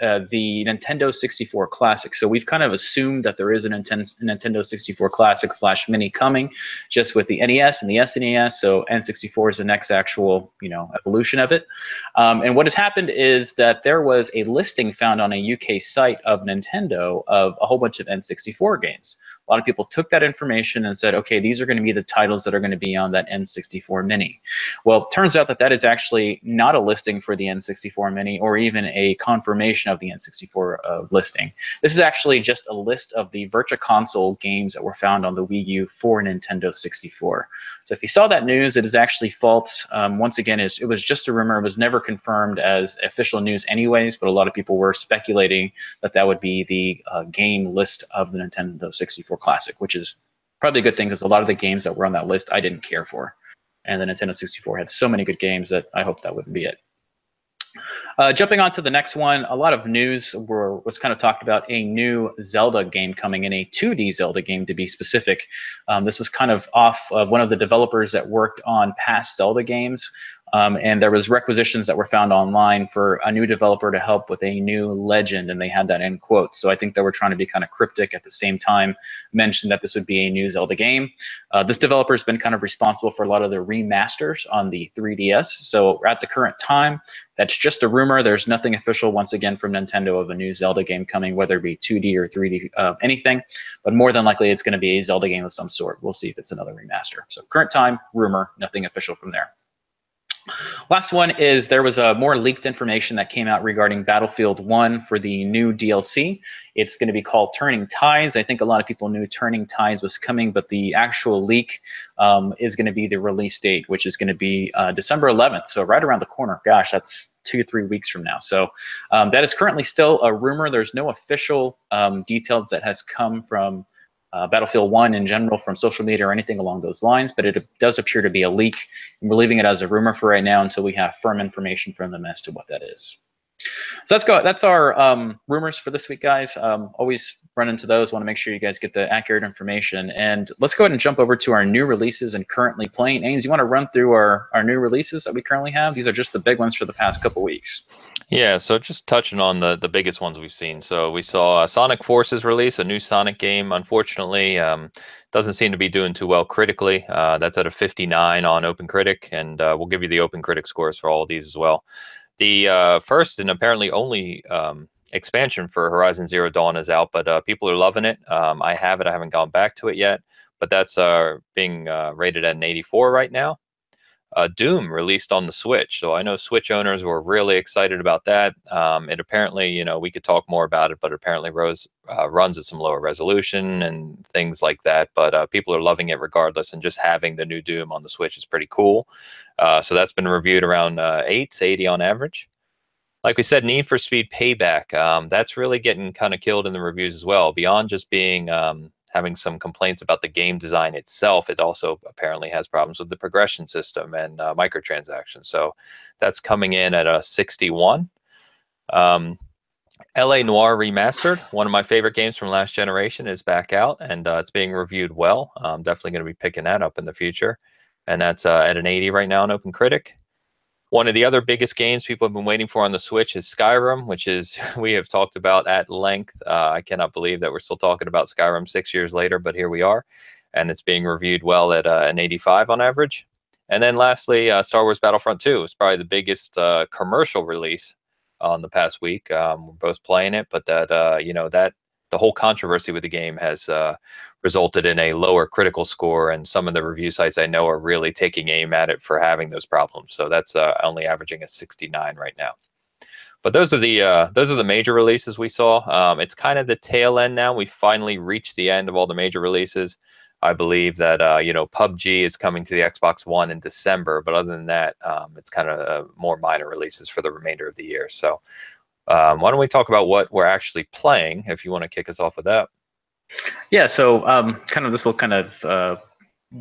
S1: uh, the Nintendo 64 Classic. So we've kind of assumed that there is a Nintendo 64 Classic slash Mini coming, just with the NES and the SNES. So N64 is the next actual, you know, evolution of it. Um, and what has happened is that there was a listing found on a UK site of Nintendo of a whole bunch of N64 games a lot of people took that information and said, okay, these are going to be the titles that are going to be on that N64 Mini. Well, turns out that that is actually not a listing for the N64 Mini or even a confirmation of the N64 uh, listing. This is actually just a list of the Virtual Console games that were found on the Wii U for Nintendo 64. So if you saw that news, it is actually false. Um, once again, it was just a rumor. It was never confirmed as official news anyways, but a lot of people were speculating that that would be the uh, game list of the Nintendo 64 Classic, which is probably a good thing because a lot of the games that were on that list I didn't care for. And the Nintendo 64 had so many good games that I hope that wouldn't be it. Uh, jumping on to the next one, a lot of news were, was kind of talked about a new Zelda game coming in, a 2D Zelda game to be specific. Um, this was kind of off of one of the developers that worked on past Zelda games. Um, and there was requisitions that were found online for a new developer to help with a new legend, and they had that in quotes. So I think they were trying to be kind of cryptic at the same time, mentioned that this would be a new Zelda game. Uh, this developer has been kind of responsible for a lot of the remasters on the 3DS. So at the current time, that's just a rumor. There's nothing official, once again, from Nintendo of a new Zelda game coming, whether it be 2D or 3D, uh, anything. But more than likely, it's going to be a Zelda game of some sort. We'll see if it's another remaster. So current time, rumor, nothing official from there. Last one is there was a more leaked information that came out regarding Battlefield 1 for the new DLC. It's going to be called Turning Tides. I think a lot of people knew Turning Tides was coming, but the actual leak um, is going to be the release date, which is going to be uh, December 11th. So right around the corner. Gosh, that's two to three weeks from now. So um, that is currently still a rumor. There's no official um, details that has come from uh, Battlefield 1 in general from social media or anything along those lines, but it does appear to be a leak. And we're leaving it as a rumor for right now until we have firm information from them as to what that is. So let's go. That's our um, rumors for this week, guys. Um, always run into those. Want to make sure you guys get the accurate information. And let's go ahead and jump over to our new releases and currently playing. Ains, you want to run through our, our new releases that we currently have? These are just the big ones for the past couple weeks.
S2: Yeah, so just touching on the the biggest ones we've seen. So we saw uh, Sonic Forces release a new Sonic game. Unfortunately, um, doesn't seem to be doing too well critically. Uh, that's at a 59 on OpenCritic, and uh, we'll give you the OpenCritic scores for all of these as well. The uh, first and apparently only um, expansion for Horizon Zero Dawn is out, but uh, people are loving it. Um, I have it. I haven't gone back to it yet, but that's uh, being rated at an 84 right now uh, Doom released on the Switch. So I know Switch owners were really excited about that. Um, it apparently, you know, we could talk more about it, but apparently Rose uh, runs at some lower resolution and things like that. But uh, people are loving it regardless, and just having the new Doom on the Switch is pretty cool. Uh, so that's been reviewed around uh, 8, 80 on average. Like we said, Need for Speed Payback. Um, that's really getting kind of killed in the reviews as well. Beyond just being um, having some complaints about the game design itself. It also apparently has problems with the progression system and uh, microtransactions. So that's coming in at a 61. Um, LA Noire Remastered, one of my favorite games from last generation, is back out and uh, it's being reviewed well. I'm definitely going to be picking that up in the future. And that's uh, at an 80 right now on OpenCritic. One of the other biggest games people have been waiting for on the Switch is Skyrim, which is we have talked about at length. Uh, I cannot believe that we're still talking about Skyrim six years later, but here we are, and it's being reviewed well at uh, an 85 on average. And then lastly, uh, Star Wars Battlefront 2 is probably the biggest uh, commercial release on the past week. Um, we're both playing it, but that uh, you know that the whole controversy with the game has uh, resulted in a lower critical score, and some of the review sites I know are really taking aim at it for having those problems. So that's uh, only averaging a 69 right now. But those are the uh, those are the major releases we saw. Um, it's kind of the tail end now. We finally reached the end of all the major releases. I believe that uh, you know PUBG is coming to the Xbox One in December, but other than that, um, it's kind of uh, more minor releases for the remainder of the year. So um, why don't we talk about what we're actually playing? If you want to kick us off with that.
S1: Yeah. So um, kind of this will kind of uh,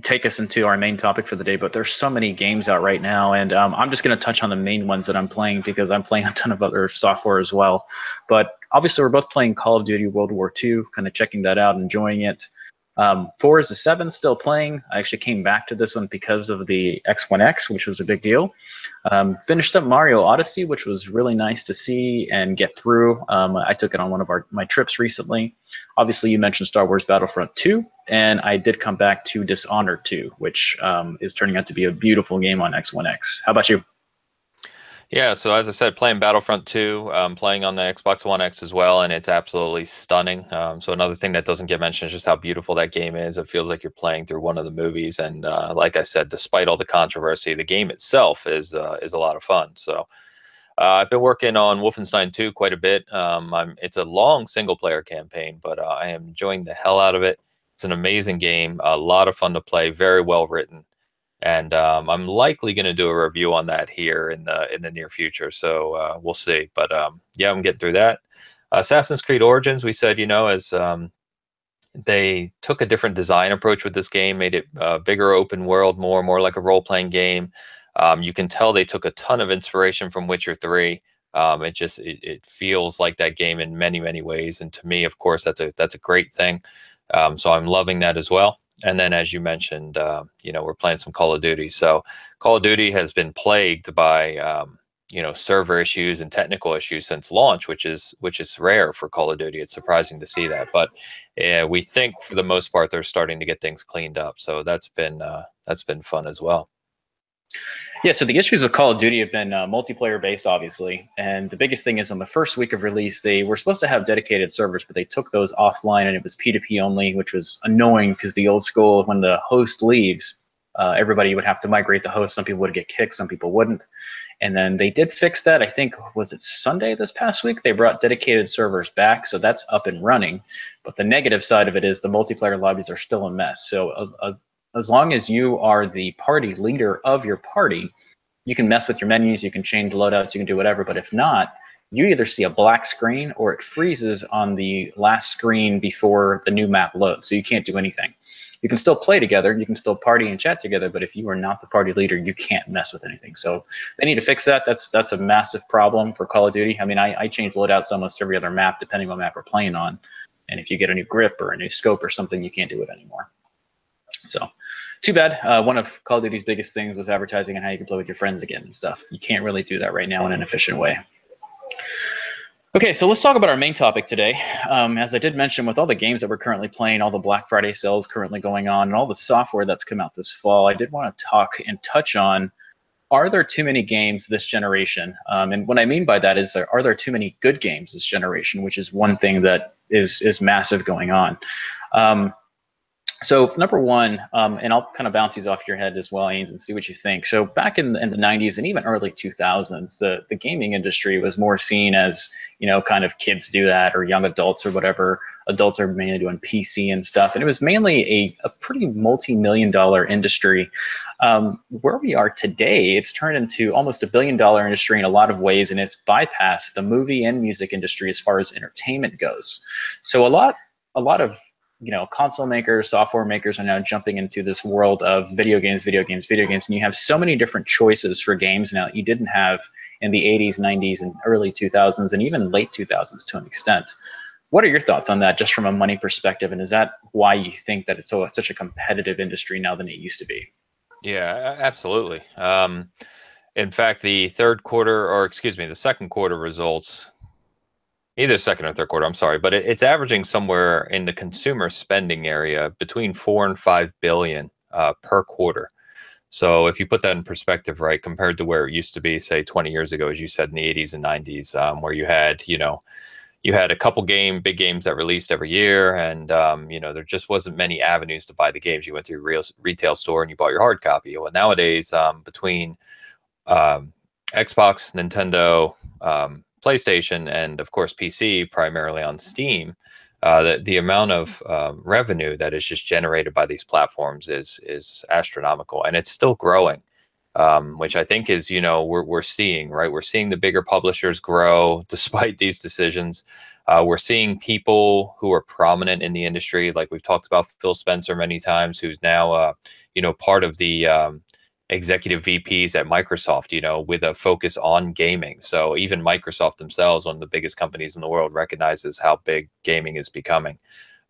S1: take us into our main topic for the day. But there's so many games out right now, and um, I'm just going to touch on the main ones that I'm playing because I'm playing a ton of other software as well. But obviously, we're both playing Call of Duty World War II, kind of checking that out, enjoying it. Um, Forza seven, still playing. I actually came back to this one because of the X1X, which was a big deal. Um, finished up Mario Odyssey, which was really nice to see and get through. Um, I took it on one of our my trips recently. Obviously, you mentioned Star Wars Battlefront 2, and I did come back to Dishonored 2, which um, is turning out to be a beautiful game on X1X. How about you?
S2: Yeah, so as I said, playing Battlefront 2, um, playing on the Xbox One X as well, and it's absolutely stunning. Um, so another thing that doesn't get mentioned is just how beautiful that game is. It feels like you're playing through one of the movies, and uh, like I said, despite all the controversy, the game itself is uh, is a lot of fun. So uh, I've been working on Wolfenstein 2 quite a bit. Um, it's a long single player campaign, but uh, I am enjoying the hell out of it. It's an amazing game, a lot of fun to play, very well written and um, I'm likely going to do a review on that here in the in the near future. So uh, we'll see. But um, yeah, I'm getting through that. Assassin's Creed Origins, we said, you know, as um, they took a different design approach with this game, made it uh, bigger, open world, more more like a role playing game. Um, you can tell they took a ton of inspiration from Witcher Three. Um, it just it, it, feels like that game in many many ways, and to me, of course, that's a that's a great thing. Um, so I'm loving that as well and then as you mentioned uh, you know we're playing some call of duty. So call of duty has been plagued by um, you know server issues and technical issues since launch which is which is rare for call of duty. It's surprising to see that. But uh, we think for the most part they're starting to get things cleaned up. So that's been uh, that's been fun as well
S1: yeah, so the issues with Call of Duty have been uh, multiplayer based, obviously. And the biggest thing is on the first week of release, they were supposed to have dedicated servers, but they took those offline and it was P2P only, which was annoying because the old school, when the host leaves, uh, everybody would have to migrate the host. Some people would get kicked, some people wouldn't. And then they did fix that. I think, was it Sunday this past week? They brought dedicated servers back, so that's up and running. But the negative side of it is the multiplayer lobbies are still a mess. So a, a as long as you are the party leader of your party, you can mess with your menus, you can change loadouts, you can do whatever. But if not, you either see a black screen or it freezes on the last screen before the new map loads. So you can't do anything. You can still play together, you can still party and chat together, but if you are not the party leader, you can't mess with anything. So they need to fix that. That's that's a massive problem for Call of Duty. I mean, I, I change loadouts almost every other map depending on what map we're playing on. And if you get a new grip or a new scope or something, you can't do it anymore. So too bad. Uh, one of Call of Duty's biggest things was advertising and how you can play with your friends again and stuff. You can't really do that right now in an efficient way. Okay, so let's talk about our main topic today. Um, as I did mention, with all the games that we're currently playing, all the Black Friday sales currently going on, and all the software that's come out this fall, I did want to talk and touch on are there too many games this generation? Um, and what I mean by that is, there, are there too many good games this generation, which is one thing that is is massive going on. Um, so number one, um, and I'll kind of bounce these off your head as well, Ains, and see what you think. So back in, in the 90s and even early 2000s, the, the gaming industry was more seen as, you know, kind of kids do that or young adults or whatever. Adults are mainly doing PC and stuff. And it was mainly a, a pretty multi-million dollar industry. Um, where we are today, it's turned into almost a billion dollar industry in a lot of ways, and it's bypassed the movie and music industry as far as entertainment goes. So a lot a lot of you know console makers software makers are now jumping into this world of video games video games video games and you have so many different choices for games now that you didn't have in the 80s 90s and early 2000s and even late 2000s to an extent. What are your thoughts on that just from a money perspective and is that why you think that it's so such a competitive industry now than it used to be?
S2: Yeah absolutely. Um, in fact the third quarter or excuse me the second quarter results either second or third quarter. I'm sorry, but it, it's averaging somewhere in the consumer spending area between four and five billion uh, per quarter. So if you put that in perspective, right, compared to where it used to be, say 20 years ago, as you said in the 80s and 90s, um, where you had, you know, you had a couple game, big games that released every year, and um, you know there just wasn't many avenues to buy the games. You went to a real retail store and you bought your hard copy. Well, nowadays, um, between um, Xbox, Nintendo, um, PlayStation and of course PC, primarily on Steam, uh, the the amount of uh, revenue that is just generated by these platforms is is astronomical, and it's still growing. Um, which I think is, you know, we're we're seeing right. We're seeing the bigger publishers grow despite these decisions. Uh, we're seeing people who are prominent in the industry, like we've talked about Phil Spencer many times, who's now, uh, you know, part of the um, executive VPs at Microsoft, you know, with a focus on gaming. So even Microsoft themselves, one of the biggest companies in the world, recognizes how big gaming is becoming.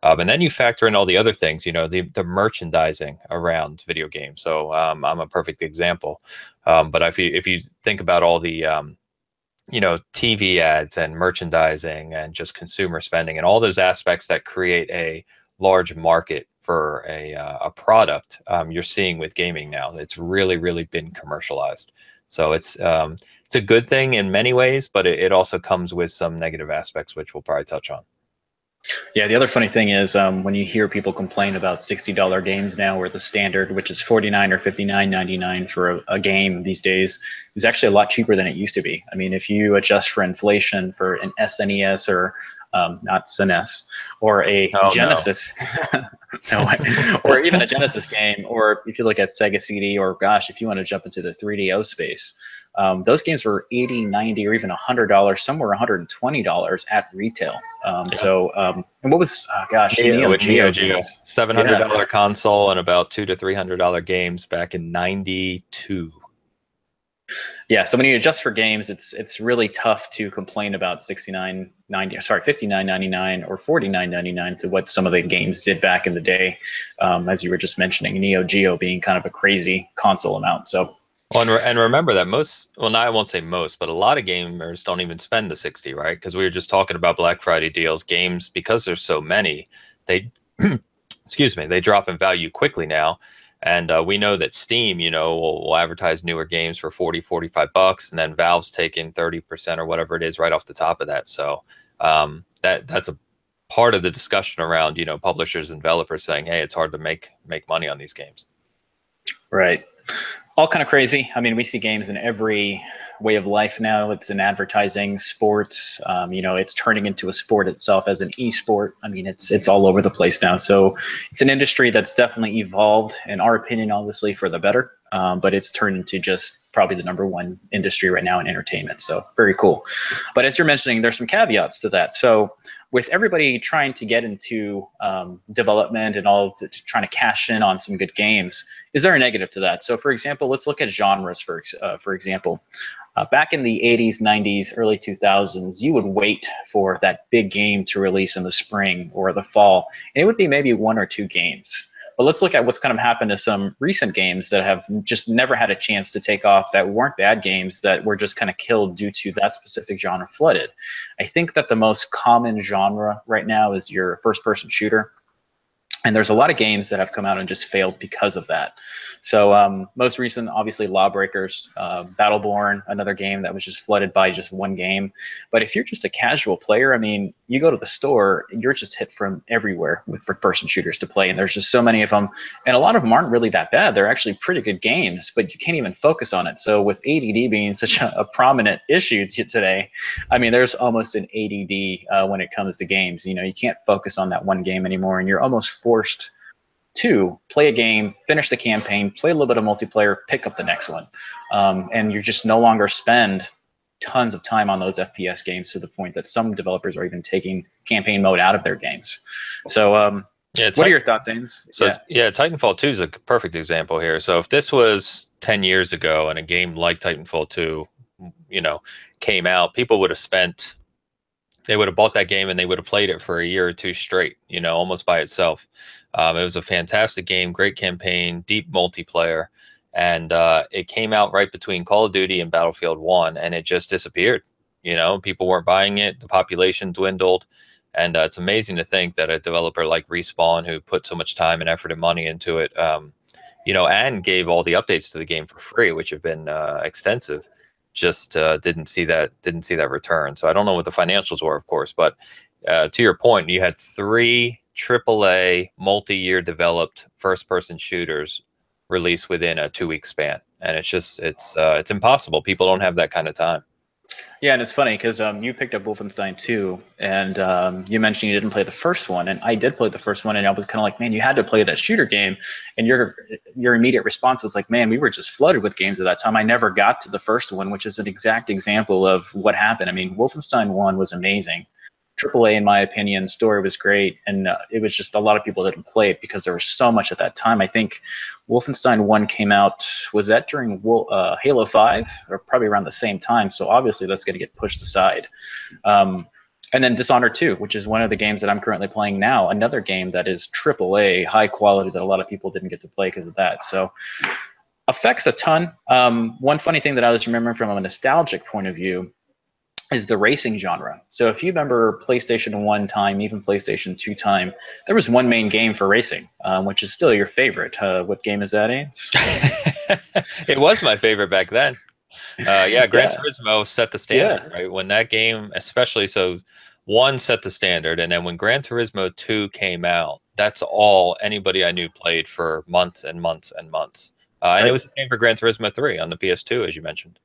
S2: Um, and then you factor in all the other things, you know, the, the merchandising around video games. So um, I'm a perfect example. Um, but if you if you think about all the um, you know TV ads and merchandising and just consumer spending and all those aspects that create a large market for a uh, a product, um, you're seeing with gaming now. It's really really been commercialized. So it's um, it's a good thing in many ways, but it, it also comes with some negative aspects, which we'll probably touch on.
S1: Yeah, the other funny thing is um, when you hear people complain about sixty dollar games now, where the standard, which is forty nine or fifty nine ninety nine for a, a, game these days, is actually a lot cheaper than it used to be. I mean, if you adjust for inflation for an SNES or um, not SNES or a oh, Genesis, no. no, or even a Genesis game, or if you look at Sega CD, or gosh, if you want to jump into the 3DO space, um, those games were 80 90 or even $100 some were $120 at retail um, yeah. so um, and what was oh gosh
S2: Neo, Neo, Neo Geo $700 yeah. console and about two to $300 games back in 92
S1: yeah so when you adjust for games it's it's really tough to complain about 69 90 sorry 59.99 or 49.99 to what some of the games did back in the day um, as you were just mentioning neo geo being kind of a crazy console amount so
S2: well, and, re- and remember that most, well, now I won't say most, but a lot of gamers don't even spend the 60, right? Because we were just talking about Black Friday deals. Games, because there's so many, they, excuse me, they drop in value quickly now. And uh, we know that Steam, you know, will, will, advertise newer games for 40, 45 bucks, and then Valve's taking 30% or whatever it is right off the top of that. So um, that that's a part of the discussion around, you know, publishers and developers saying, hey, it's hard to make make money on these games.
S1: Right all kind of crazy. I mean, we see games in every way of life now. It's in advertising, sports. Um, you know, it's turning into a sport itself as an e-sport. I mean, it's it's all over the place now. So it's an industry that's definitely evolved, in our opinion, obviously for the better. Um, but it's turned into just probably the number one industry right now in entertainment. So very cool. But as you're mentioning, there's some caveats to that. So with everybody trying to get into um, development and all to, to trying to cash in on some good games, is there a negative to that? So, for example, let's look at genres. For uh, for example, uh, back in the 80s, 90s, early 2000s, you would wait for that big game to release in the spring or the fall, and it would be maybe one or two games. But let's look at what's kind of happened to some recent games that have just never had a chance to take off that weren't bad games that were just kind of killed due to that specific genre flooded. I think that the most common genre right now is your first person shooter. And there's a lot of games that have come out and just failed because of that. So um, most recent, obviously, Lawbreakers, uh, Battleborn, another game that was just flooded by just one game. But if you're just a casual player, I mean, you go to the store, you're just hit from everywhere with first-person shooters to play, and there's just so many of them, and a lot of them aren't really that bad. They're actually pretty good games, but you can't even focus on it. So with ADD being such a, a prominent issue today, I mean, there's almost an ADD uh, when it comes to games. You know, you can't focus on that one game anymore, and you're almost forced to play a game, finish the campaign, play a little bit of multiplayer, pick up the next one. Um, and you just no longer spend tons of time on those FPS games to the point that some developers are even taking campaign mode out of their games. So, um, yeah, what are your thoughts, Ains?
S2: So, yeah. yeah, Titanfall 2 is a perfect example here. So, if this was 10 years ago and a game like Titanfall 2, you know, came out, people would have spent they would have bought that game and they would have played it for a year or two straight, you know, almost by itself. Um, it was a fantastic game, great campaign, deep multiplayer, and uh, it came out right between Call of Duty and Battlefield One, and it just disappeared. You know, people weren't buying it, the population dwindled, and uh, it's amazing to think that a developer like Respawn, who put so much time and effort and money into it, um, you know, and gave all the updates to the game for free, which have been uh, extensive just uh, didn't see that didn't see that return. So I don't know what the financials were, of course, but uh, to your point, you had three AAA multi-year developed first-person shooters released within a two-week span, and it's just it's uh, it's impossible. People don't have that kind of time.
S1: Yeah, and it's funny because um, you picked up Wolfenstein 2, and um, you mentioned you didn't play the first one, and I did play the first one, and I was kind of like, man, you had to play that shooter game, and your your immediate response was like, man, we were just flooded with games at that time. I never got to the first one, which is an exact example of what happened. I mean, Wolfenstein 1 was amazing. AAA, in my opinion, story was great, and uh, it was just a lot of people didn't play it because there was so much at that time. I think Wolfenstein One came out was that during uh, Halo Five, or probably around the same time. So obviously that's going to get pushed aside. Um, and then Dishonored 2, which is one of the games that I'm currently playing now, another game that is AAA, high quality that a lot of people didn't get to play because of that. So affects a ton. Um, one funny thing that I was remembering from a nostalgic point of view is the racing genre. So if you remember PlayStation 1 time, even PlayStation 2 time, there was one main game for racing, um, which is still your favorite. Uh, what game is that, Ains?
S2: it was my favorite back then. Uh, yeah, Gran yeah. Turismo set the standard, yeah. right? When that game, especially so, one set the standard, and then when Gran Turismo 2 came out, that's all anybody I knew played for months and months and months. Uh, and right. it was the same for Gran Turismo 3 on the PS2, as you mentioned.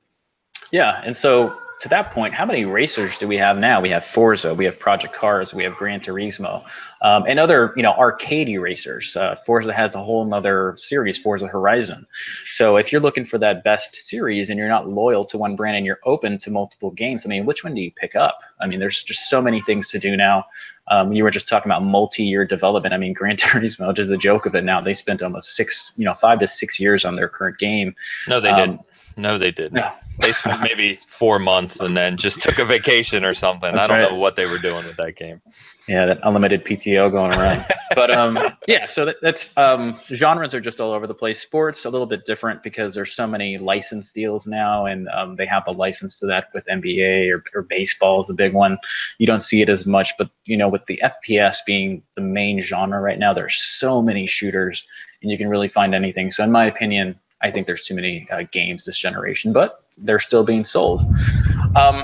S1: Yeah, and so to that point, how many racers do we have now? We have Forza, we have Project Cars, we have Gran Turismo, um, and other you know arcadey racers. Uh, Forza has a whole other series, Forza Horizon. So if you're looking for that best series and you're not loyal to one brand and you're open to multiple games, I mean, which one do you pick up? I mean, there's just so many things to do now. Um, you were just talking about multi-year development. I mean, Gran Turismo, just the joke of it now, they spent almost six, you know, five to six years on their current game.
S2: No, they um, didn't. No, they didn't. No. They spent maybe four months and then just took a vacation or something. That's I don't right. know what they were doing with that game.
S1: Yeah, that unlimited PTO going around. but um, yeah, so that, that's um, genres are just all over the place. Sports a little bit different because there's so many license deals now, and um, they have a license to that with NBA or, or baseball is a big one. You don't see it as much, but you know, with the FPS being the main genre right now, there's so many shooters, and you can really find anything. So in my opinion, I think there's too many uh, games this generation, but they're still being sold. Um,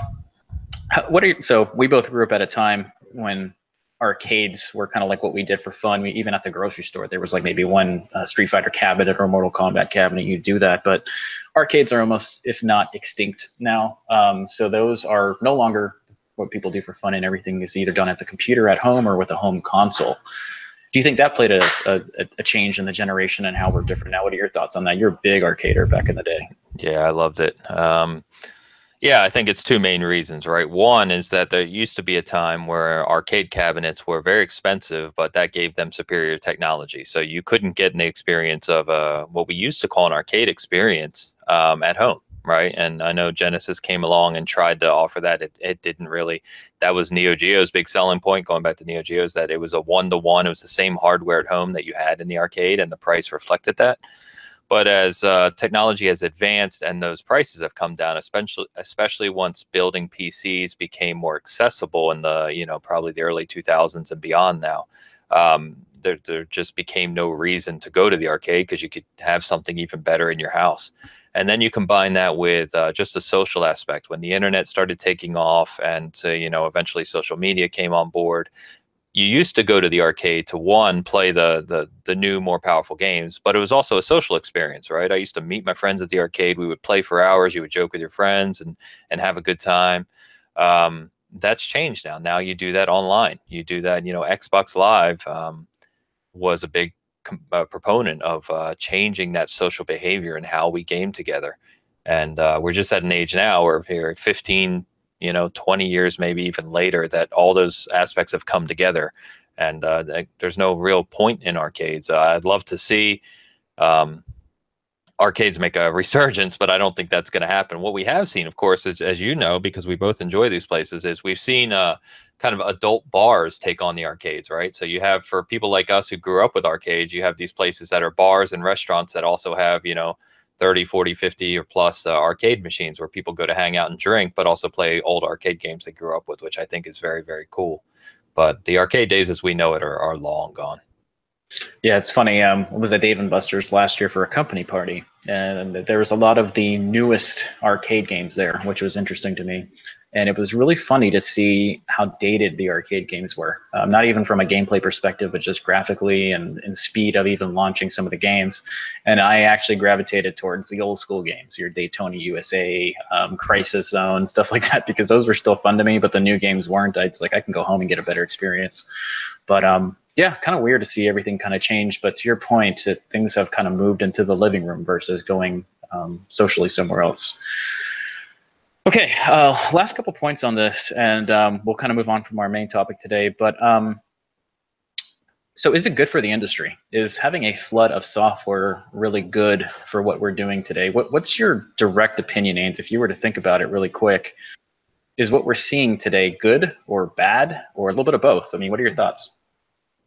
S1: what are you, so we both grew up at a time when arcades were kind of like what we did for fun. We, even at the grocery store, there was like maybe one uh, Street Fighter cabinet or Mortal Kombat cabinet. You'd do that, but arcades are almost, if not extinct now. Um, so those are no longer what people do for fun, and everything is either done at the computer at home or with a home console do you think that played a, a, a, change in the generation and how we're different now? What are your thoughts on that? You're a big arcader back in the day.
S2: Yeah, I loved it. Um, yeah, I think it's two main reasons, right? One is that there used to be a time where arcade cabinets were very expensive, but that gave them superior technology. So you couldn't get an experience of uh, what we used to call an arcade experience um, at home right? And I know Genesis came along and tried to offer that. It, it didn't really. That was Neo Geo's big selling point. Going back to Neo Geo's, that it was a one to one. It was the same hardware at home that you had in the arcade, and the price reflected that. But as uh, technology has advanced and those prices have come down, especially especially once building PCs became more accessible in the you know probably the early 2000s and beyond now. Um, there, there just became no reason to go to the arcade because you could have something even better in your house. And then you combine that with uh, just the social aspect. When the internet started taking off, and uh, you know, eventually social media came on board, you used to go to the arcade to one play the the the new more powerful games but it was also a social experience right? I used to meet my friends at the arcade. We would play for hours. You would joke with your friends and and have a good time. Um, that's changed now. Now you do that online. You do that you know xbox live um, was a big uh, proponent of uh, changing that social behavior and how we game together. And uh, we're just at an age now where here 15, you know, 20 years, maybe even later, that all those aspects have come together. And uh, there's no real point in arcades. Uh, I'd love to see um, arcades make a resurgence, but I don't think that's going to happen. What we have seen, of course, is, as you know, because we both enjoy these places, is we've seen uh, kind of adult bars take on the arcades, right? So you have for people like us who grew up with arcades, you have these places that are bars and restaurants that also have, you know, 30, 40, 50 or plus uh, arcade machines where people go to hang out and drink, but also play old arcade games they grew up with, which I think is very, very cool. But the arcade days as we know it are, are long gone.
S1: Yeah, it's funny. Um, was at Dave and Buster's last year for a company party, and there was a lot of the newest arcade games there, which was interesting to me and it was really funny to see how dated the arcade games were. Um, not even from a gameplay perspective, but just graphically and, and speed of even launching some of the games. And I actually gravitated towards the old school games, your Daytona USA, um, Crisis Zone, stuff like that, because those were still fun to me. But the new games weren't. It's like I can go home and get a better experience. But um, yeah, kind of weird to see everything kind of change. But to your point, things have kind of moved into the living room versus going um, socially somewhere else. Okay, uh, last couple points on this, and um, we'll kind of move on from our main topic today. But um, so, is it good for the industry? Is having a flood of software really good for what we're doing today? What, what's your direct opinion, Ains, if you were to think about it really quick? is what we're seeing today good or bad or a little bit of both? I mean, what are your thoughts?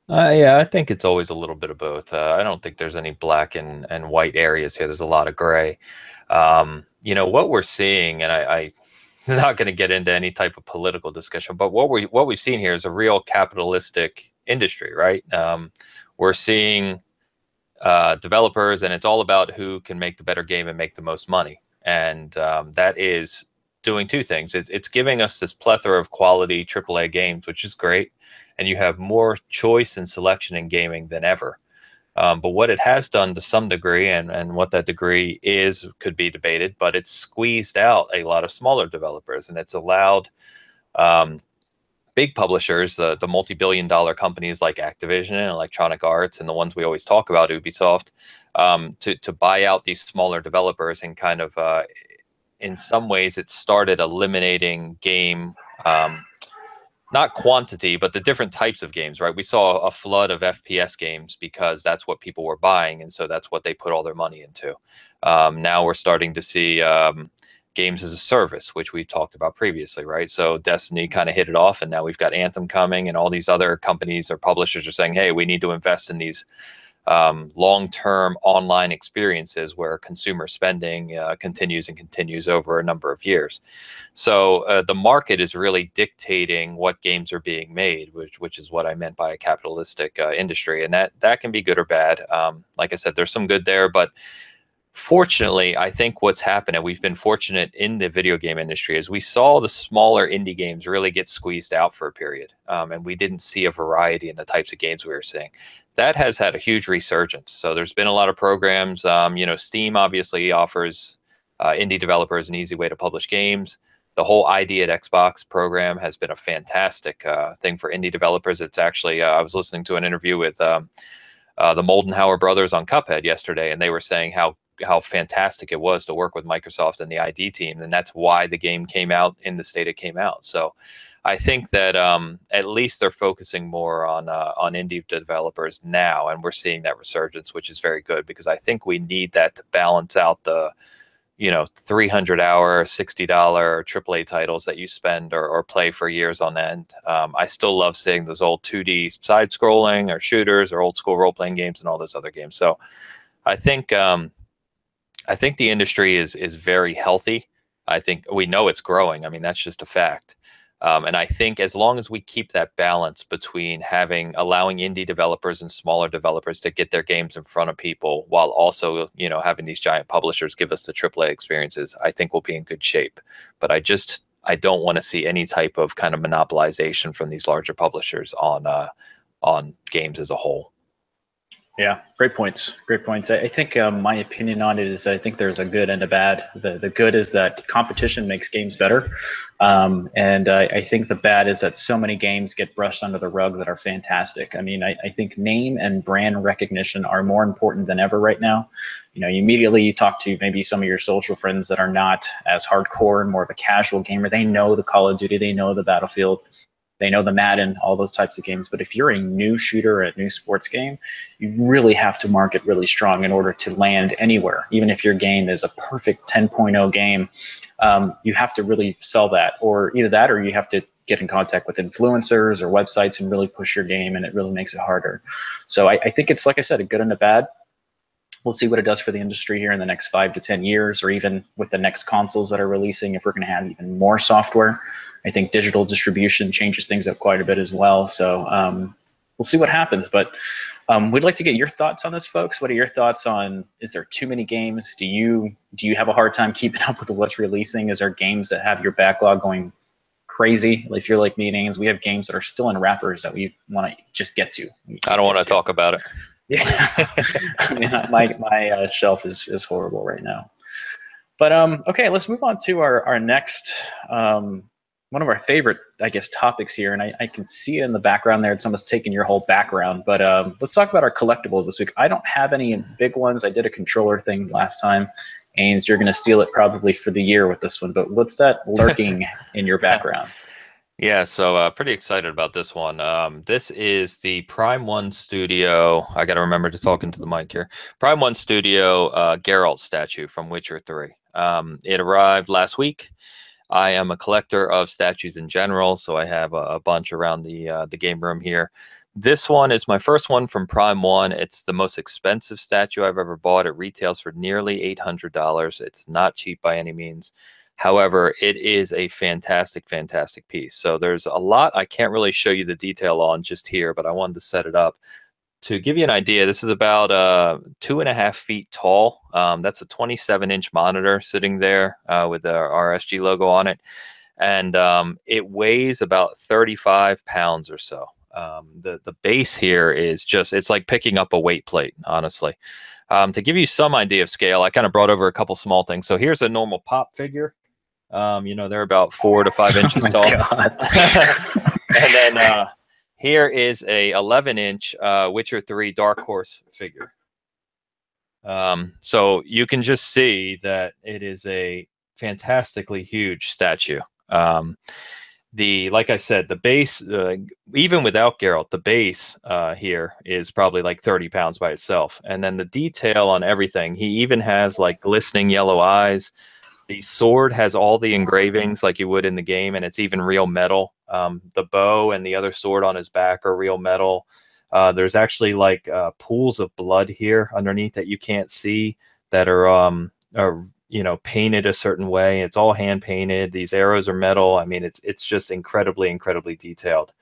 S2: Uh, yeah, I think it's always a little bit of both. Uh, I don't think there's any black and, and white areas here. There's a lot of gray. Um, you know what we're seeing, and I, I'm not going to get into any type of political discussion, but what we what we've seen here is a real capitalistic industry, right? Um, we're seeing uh, developers, and it's all about who can make the better game and make the most money, and um, that is doing two things. It, it's giving us this plethora of quality AAA games, which is great and you have more choice and selection in gaming than ever. Um, but what it has done to some degree, and, and what that degree is, could be debated, but it's squeezed out a lot of smaller developers and it's allowed um, big publishers, the, the multi billion dollar companies like Activision and Electronic Arts, and the ones we always talk about, Ubisoft, um, to, to buy out these smaller developers and kind of, uh, in some ways, it started eliminating game um, not quantity, but the different types of games, right? We saw a flood of FPS games because that's what people were buying, and so that's what they put all their money into. Um, now we're starting to see um, games as a service, which we talked about previously, right? So Destiny kind of hit it off, and now we've got Anthem coming, and all these other companies or publishers are saying, "Hey, we need to invest in these." Um, long-term online experiences where consumer spending uh, continues and continues over a number of years. So uh, the market is really dictating what games are being made, which which is what I meant by a capitalistic uh, industry, and that that can be good or bad. Um, like I said, there's some good there, but fortunately, I think what's happened, and we've been fortunate in the video game industry, is we saw the smaller indie games really get squeezed out for a period, um, and we didn't see a variety in the types of games we were seeing. That has had a huge resurgence. So there's been a lot of programs. Um, you know, Steam obviously offers uh, indie developers an easy way to publish games. The whole ID at Xbox program has been a fantastic uh, thing for indie developers. It's actually, uh, I was listening to an interview with um, uh, the Moldenhauer brothers on Cuphead yesterday, and they were saying how how fantastic it was to work with Microsoft and the ID team, and that's why the game came out in the state it came out. So, I think that um, at least they're focusing more on uh, on indie developers now, and we're seeing that resurgence, which is very good because I think we need that to balance out the you know 300 hour 60 dollar aaa titles that you spend or, or, play for years on end um, i still love seeing those old 2d side scrolling or shooters or old school role playing games and all those other games so i think um, I think the industry is is very healthy. I think we know it's growing. I mean, that's just a fact. Um, and I think as long as we keep that balance between having allowing indie developers and smaller developers to get their games in front of people while also, you know, having these giant publishers give us the AAA experiences, I think we'll be in good shape. But I just I don't want to see any type of kind of monopolization from these larger publishers on uh, on games as a whole.
S1: Yeah, great points. Great points. I, I think um, my opinion on it is I think there's a good and a bad. The the good is that competition makes games better, um, and I, I think the bad is that so many games get brushed under the rug that are fantastic. I mean, I, I think name and brand recognition are more important than ever right now. You know, you immediately you talk to maybe some of your social friends that are not as hardcore and more of a casual gamer. They know the Call of Duty, they know the Battlefield they know the Madden, all those types of games. But if you're a new shooter, a new sports game, you really have to market really strong in order to land anywhere. Even if your game is a perfect 10.0 game, um, you have to really sell that, or either that, or you have to get in contact with influencers or websites and really push your game, and it really makes it harder. So I, I think it's like I said, a good and a bad we'll see what it does for the industry here in the next five to 10 years, or even with the next consoles that are releasing, if we're going to have even more software. I think digital distribution changes things up quite a bit as well. So um, we'll see what happens. But um, we'd like to get your thoughts on this, folks. What are your thoughts on? Is there too many games? Do you do you have a hard time keeping up with what's releasing? Is there games that have your backlog going crazy? If you're like me, Names, we have games that are still in wrappers that we want to just get to.
S2: I don't want to talk about it.
S1: Yeah, I mean, my my uh, shelf is is horrible right now. But um, okay, let's move on to our our next um, one of our favorite, I guess, topics here, and I, I can see it in the background there. It's almost taking your whole background. But um, let's talk about our collectibles this week. I don't have any big ones. I did a controller thing last time. Ains, you're going to steal it probably for the year with this one. But what's that lurking in your background?
S2: Yeah, so uh, pretty excited about this one. Um, this is the Prime One Studio. I got to remember to talk into the mic here. Prime One Studio uh, Geralt statue from Witcher Three. Um, it arrived last week. I am a collector of statues in general, so I have a, a bunch around the uh, the game room here. This one is my first one from Prime One. It's the most expensive statue I've ever bought. It retails for nearly eight hundred dollars. It's not cheap by any means. However, it is a fantastic, fantastic piece. So there's a lot I can't really show you the detail on just here, but I wanted to set it up to give you an idea, this is about uh, two and a half feet tall. Um, that's a 27 inch monitor sitting there uh, with the RSG logo on it. And um, it weighs about 35 pounds or so. Um, the, the base here is just, it's like picking up a weight plate, honestly. Um, to give you some idea of scale, I kind of brought over a couple small things. So here's a normal pop figure. Um, you know, they're about four to five inches oh tall. and then uh, here is a 11 inch uh, Witcher 3 Dark Horse figure. Um, so you can just see that it is a fantastically huge statue. Um, the like I said, the base, uh, even without Geralt, the base uh, here is probably like 30 pounds by itself. And then the detail on everything, he even has like glistening yellow eyes. The sword has all the engravings like you would in the game, and it's even real metal. Um, the bow and the other sword on his back are real metal. Uh, there's actually like uh, pools of blood here underneath that you can't see that are, um, are you know painted a certain way. It's all hand painted. These arrows are metal. I mean, it's it's just incredibly incredibly detailed,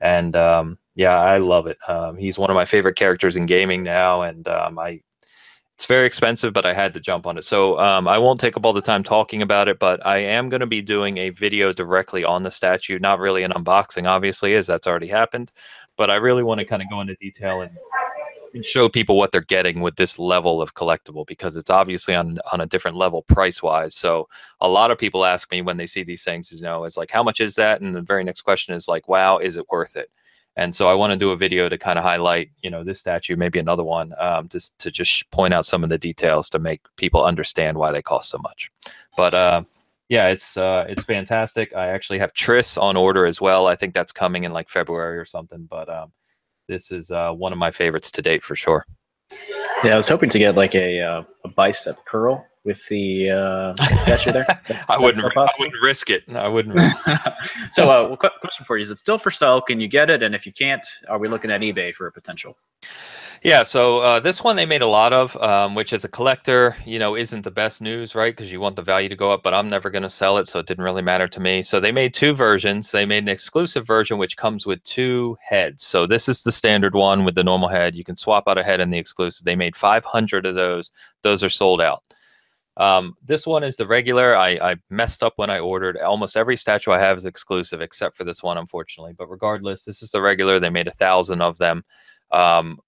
S2: and um, yeah, I love it. Um, he's one of my favorite characters in gaming now, and um, I it's very expensive, but I had to jump on it. So um, I won't take up all the time talking about it, but I am going to be doing a video directly on the statue. Not really an unboxing, obviously, as that's already happened, but I really want to kind of go into detail and, and show people what they're getting with this level of collectible because it's obviously on on a different level price wise. So a lot of people ask me when they see these things, you know, it's like, how much is that? And the very next question is like, wow, is it worth it? And so I want to do a video to kind of highlight, you know, this statue, maybe another one, um, just to just point out some of the details to make people understand why they cost so much. But uh, yeah, it's uh, it's fantastic. I actually have Triss on order as well. I think that's coming in like February or something. But um, this is uh, one of my favorites to date for sure.
S1: Yeah, I was hoping to get like a, uh, a bicep curl with the uh, statue there?
S2: That, I, wouldn't, I wouldn't risk it. I wouldn't. Risk it.
S1: So, uh, well, question for you: Is it still for sale? Can you get it? And if you can't, are we looking at eBay for a potential?
S2: Yeah, so uh, this one they made a lot of, um, which as a collector, you know, isn't the best news, right? Because you want the value to go up, but I'm never going to sell it, so it didn't really matter to me. So they made two versions. They made an exclusive version which comes with two heads. So this is the standard one with the normal head. You can swap out a head in the exclusive. They made 500 of those. Those are sold out. Um, this one is the regular. I, I messed up when I ordered. Almost every statue I have is exclusive, except for this one, unfortunately. But regardless, this is the regular. They made a thousand of them. Um,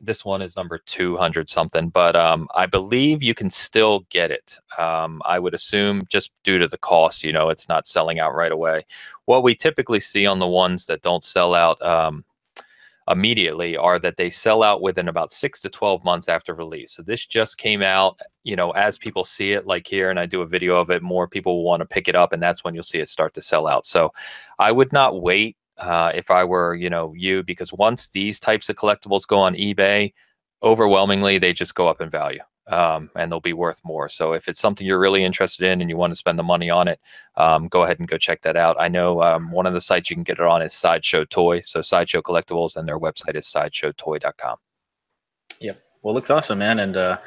S2: this one is number 200 something, but um, I believe you can still get it. Um, I would assume just due to the cost, you know, it's not selling out right away. What we typically see on the ones that don't sell out um, immediately are that they sell out within about six to 12 months after release. So this just came out, you know, as people see it, like here, and I do a video of it, more people will want to pick it up, and that's when you'll see it start to sell out. So I would not wait uh, if I were, you know, you, because once these types of collectibles go on eBay, overwhelmingly they just go up in value um, and they'll be worth more. So if it's something you're really interested in and you want to spend the money on it, um, go ahead and go check that out. I know um, one of the sites you can get it on is Sideshow Toy. So Sideshow Collectibles and their website is sideshowtoy.com.
S1: Yep. Well, looks awesome, man. And uh,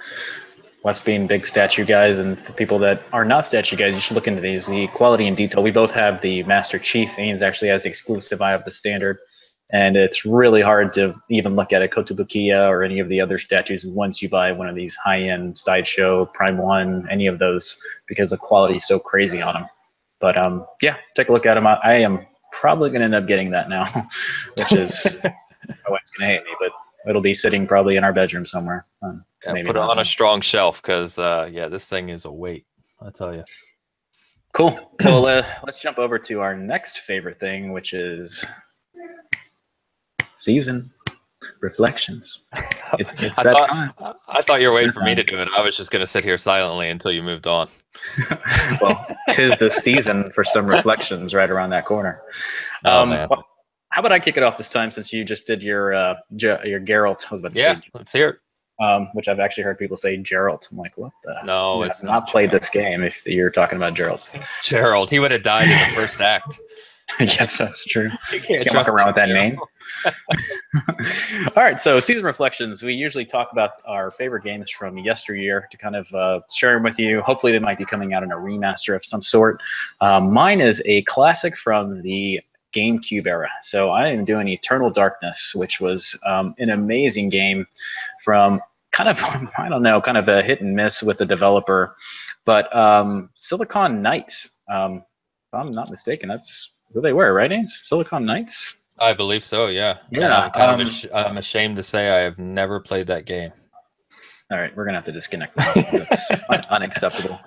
S1: being big statue guys, and for people that are not statue guys, you should look into these. The quality and detail. We both have the Master Chief. Ains actually has the exclusive. I have the standard and it's really hard to even look at a Kotobukiya or any of the other statues once you buy one of these high-end Sideshow, Prime One, any of those, because the quality is so crazy on them. But um, yeah, take a look at them. I, I am probably going to end up getting that now, which is my wife's going to hate me, but it'll be sitting probably in our bedroom somewhere.
S2: Uh, yeah, put it on a strong shelf because uh, yeah, this thing is a weight. I tell you.
S1: Cool. Well, uh, let's jump over to our next favorite thing, which is season reflections.
S2: It's, it's that thought, time. I thought you were waiting for me to do it. I was just going to sit here silently until you moved on.
S1: well, tis the season for some reflections right around that corner. Oh, um, man. how about I kick it off this time since you just did your uh, your Geralt? I was about to
S2: yeah, say. let's hear it.
S1: um, which I've actually heard people say Gerald. I'm like, what the?
S2: No, it's
S1: have
S2: not.
S1: not played this game. If you're talking about Gerald,
S2: Gerald. He would have died in the first act.
S1: yes, that's true.
S2: You can't,
S1: Can't walk around with that
S2: Gerald.
S1: name. All right, so season reflections. We usually talk about our favorite games from yesteryear to kind of uh, share them with you. Hopefully, they might be coming out in a remaster of some sort. Um, mine is a classic from the GameCube era. So I am doing Eternal Darkness, which was um, an amazing game from kind of I don't know, kind of a hit and miss with the developer, but um, Silicon Knights. Um, if I'm not mistaken, that's who they were, right? Ains? Silicon Knights.
S2: I believe so. Yeah. And
S1: Yeah,
S2: I'm kind
S1: um,
S2: of ash- I'm ashamed to say I have never played that game.
S1: All right, we're gonna have to disconnect. That's un- unacceptable.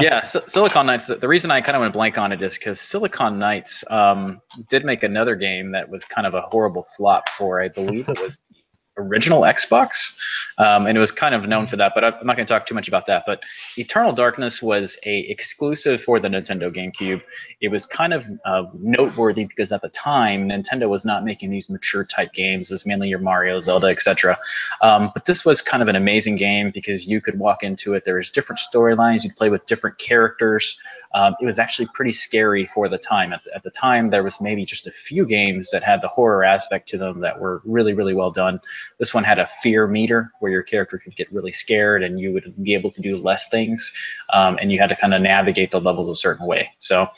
S1: Yeah, so Silicon Knights. The reason I kind of went blank on it is because Silicon Knights um, did make another game that was kind of a horrible flop for, I believe it was original Xbox, um, and it was kind of known for that. But I'm not going to talk too much about that. But Eternal Darkness was a exclusive for the Nintendo GameCube. It was kind of uh, noteworthy because at the time Nintendo was not making these mature type games. It was mainly your Mario, Zelda, etc. Um, but this was kind of an amazing game because you could walk into it. There was different storylines. You'd play with different characters. Um, it was actually pretty scary for the time. At at the time, there was maybe just a few games that had the horror aspect to them that were really, really well done. This one had a fear meter where your character could get really scared and you would be able to do less things. Um, and you had to kind of navigate the levels a certain way. So,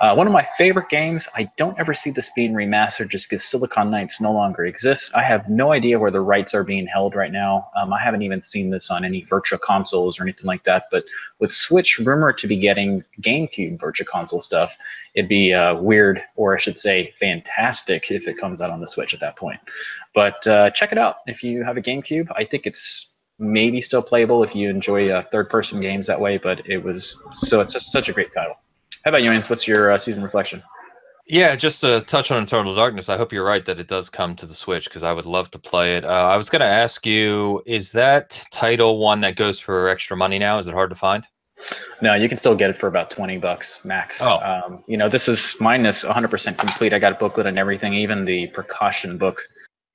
S1: uh, one of my favorite games. I don't ever see this being remastered just because Silicon Knights no longer exists. I have no idea where the rights are being held right now. Um, I haven't even seen this on any virtual consoles or anything like that. But with Switch rumored to be getting GameCube virtual console stuff, it'd be uh, weird, or I should say, fantastic if it comes out on the Switch at that point. But uh, check it out if you have a GameCube. I think it's maybe still playable if you enjoy uh, third-person games that way. But it was so it's just such a great title. How about you, Ans? What's your uh, season reflection?
S2: Yeah, just to touch on Eternal Darkness, I hope you're right that it does come to the Switch because I would love to play it. Uh, I was going to ask you, is that title one that goes for extra money now? Is it hard to find?
S1: No, you can still get it for about twenty bucks max.
S2: Oh.
S1: Um, you know, this is minus 100% complete. I got a booklet and everything, even the precaution book.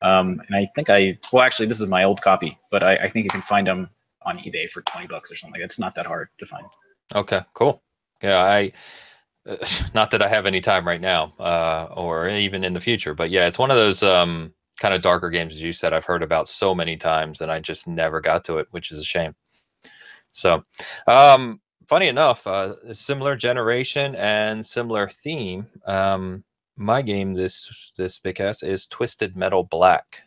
S1: Um, and I think I well, actually, this is my old copy, but I, I think you can find them on eBay for 20 bucks or something. It's not that hard to find.
S2: Okay, cool. Yeah, I not that I have any time right now, uh, or even in the future, but yeah, it's one of those um, kind of darker games, as you said. I've heard about so many times, and I just never got to it, which is a shame. So, um, funny enough, uh, similar generation and similar theme. Um, my game this this big ass is Twisted Metal Black.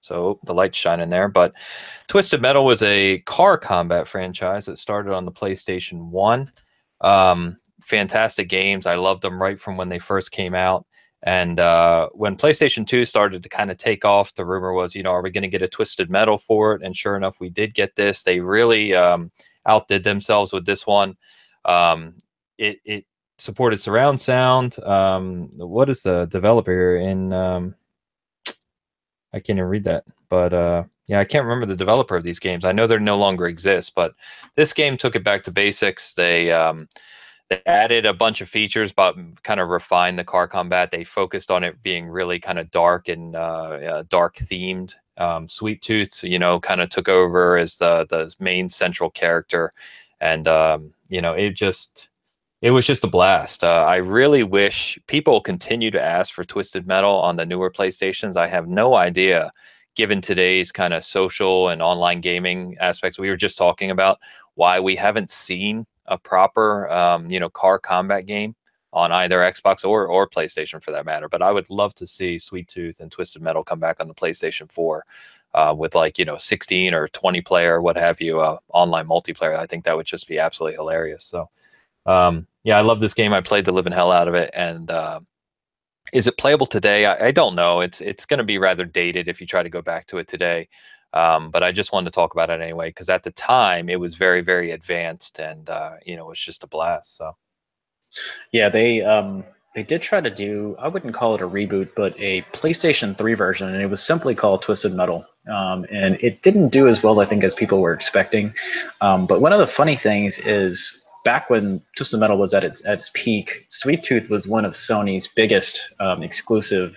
S2: So the lights shine in there, but Twisted Metal was a car combat franchise that started on the PlayStation One. Um, fantastic games. I loved them right from when they first came out. And uh, when PlayStation 2 started to kind of take off, the rumor was, you know, are we going to get a Twisted Metal for it? And sure enough, we did get this. They really um, outdid themselves with this one. Um, it, it supported surround sound. Um, what is the developer in? Um, I can't even read that, but uh, yeah, I can't remember the developer of these games. I know they no longer exist, but this game took it back to basics. They um, they added a bunch of features, but kind of refined the car combat. They focused on it being really kind of dark and uh, uh, dark themed. Um, Sweet Tooth, you know, kind of took over as the the main central character, and um, you know, it just it was just a blast. Uh, I really wish people continue to ask for Twisted Metal on the newer PlayStations. I have no idea, given today's kind of social and online gaming aspects we were just talking about, why we haven't seen a proper, um, you know, car combat game on either Xbox or or PlayStation for that matter. But I would love to see Sweet Tooth and Twisted Metal come back on the PlayStation 4 uh, with like you know 16 or 20 player, what have you, uh, online multiplayer. I think that would just be absolutely hilarious. So. Um, yeah, I love this game. I played the living hell out of it, and uh, is it playable today? I, I don't know. It's it's going to be rather dated if you try to go back to it today. Um, but I just wanted to talk about it anyway because at the time it was very very advanced, and uh, you know it was just a blast. So
S1: Yeah, they um, they did try to do I wouldn't call it a reboot, but a PlayStation 3 version, and it was simply called Twisted Metal. Um, and it didn't do as well, I think, as people were expecting. Um, but one of the funny things is back when Twisted Metal was at its at its peak, Sweet Tooth was one of Sony's biggest um, exclusive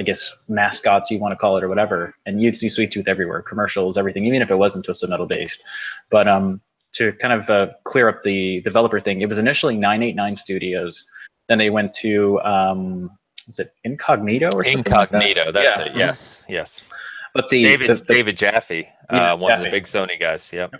S1: I guess mascots you want to call it or whatever, and you'd see Sweet Tooth everywhere, commercials, everything, even if it wasn't Twisted Metal based. But um, to kind of uh, clear up the developer thing, it was initially 989 Studios. Then they went to um, is it Incognito or something?
S2: Incognito,
S1: like
S2: that? that's
S1: yeah.
S2: it. Yes, yes.
S1: But the
S2: David
S1: the, the,
S2: David Jaffe,
S1: yeah,
S2: uh, one
S1: Jaffe.
S2: of the big Sony guys. Yep.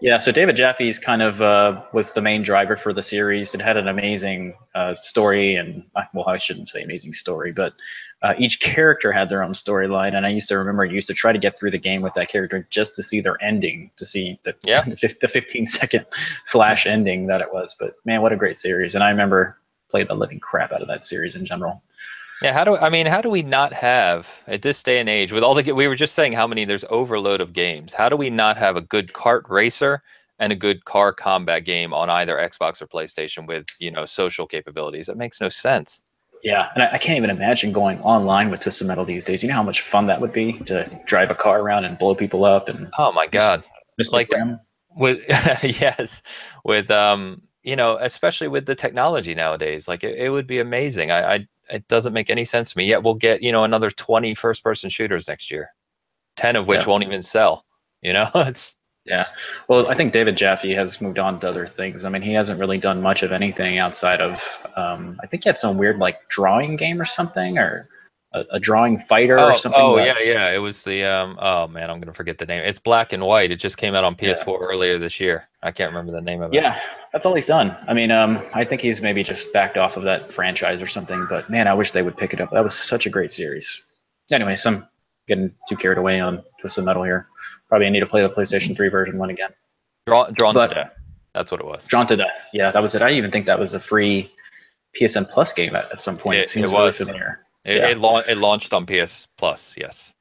S1: Yeah, so David Jaffe's kind of uh, was the main driver for the series. It had an amazing uh, story, and uh, well, I shouldn't say amazing story, but uh, each character had their own storyline. And I used to remember, I used to try to get through the game with that character just to see their ending, to see the
S2: Yeah.
S1: the, fif- the 15 second flash ending that it was. But man, what a great series! And I remember played the living crap out of that series in general.
S2: Yeah, how do I mean? How do we not have at this day and age with all the we were just saying how many there's overload of games? How do we not have a good kart racer and a good car combat game on either Xbox or PlayStation with you know social capabilities? That makes no sense.
S1: Yeah, and I, I can't even imagine going online with Twisted Metal these days. You know how much fun that would be to drive a car around and blow people up and
S2: Oh my god!
S1: just
S2: Like
S1: them.
S2: With yes, with um you know especially with the technology nowadays, like it, it would be amazing. I, I it doesn't make any sense to me. Yet we'll get you know another 20 first person shooters next year, ten of which
S1: Yeah.
S2: won't even sell. You know, it's
S1: Yeah. Well, I think David Jaffe has moved on to other things. I mean, he hasn't really done much of anything outside of. Um, I think he had some weird like drawing game or something, or a, a drawing fighter
S2: oh,
S1: or something.
S2: Oh
S1: that-
S2: yeah, yeah. It was the um. Oh man, I'm gonna forget the name. It's black and white. It just came out on PS4 earlier this year. I can't remember the name of it.
S1: Yeah, that's all he's done. I mean, um, I think he's maybe just backed off of that franchise or something. But man, I wish they would pick it up. That was such a great series. Anyways, I'm getting too carried away on Twisted Metal here. Probably need to play the PlayStation 3 version one again.
S2: Drawn, drawn
S1: But-
S2: to death. That's what it was.
S1: Drawn to Death. Yeah, that was it. I even think that was a free PSN Plus game at, at some point. It,
S2: It-
S1: seems
S2: it
S1: really
S2: was.
S1: familiar.
S2: It,
S1: Yeah.
S2: it, lau- it launched on PS Plus. Yes.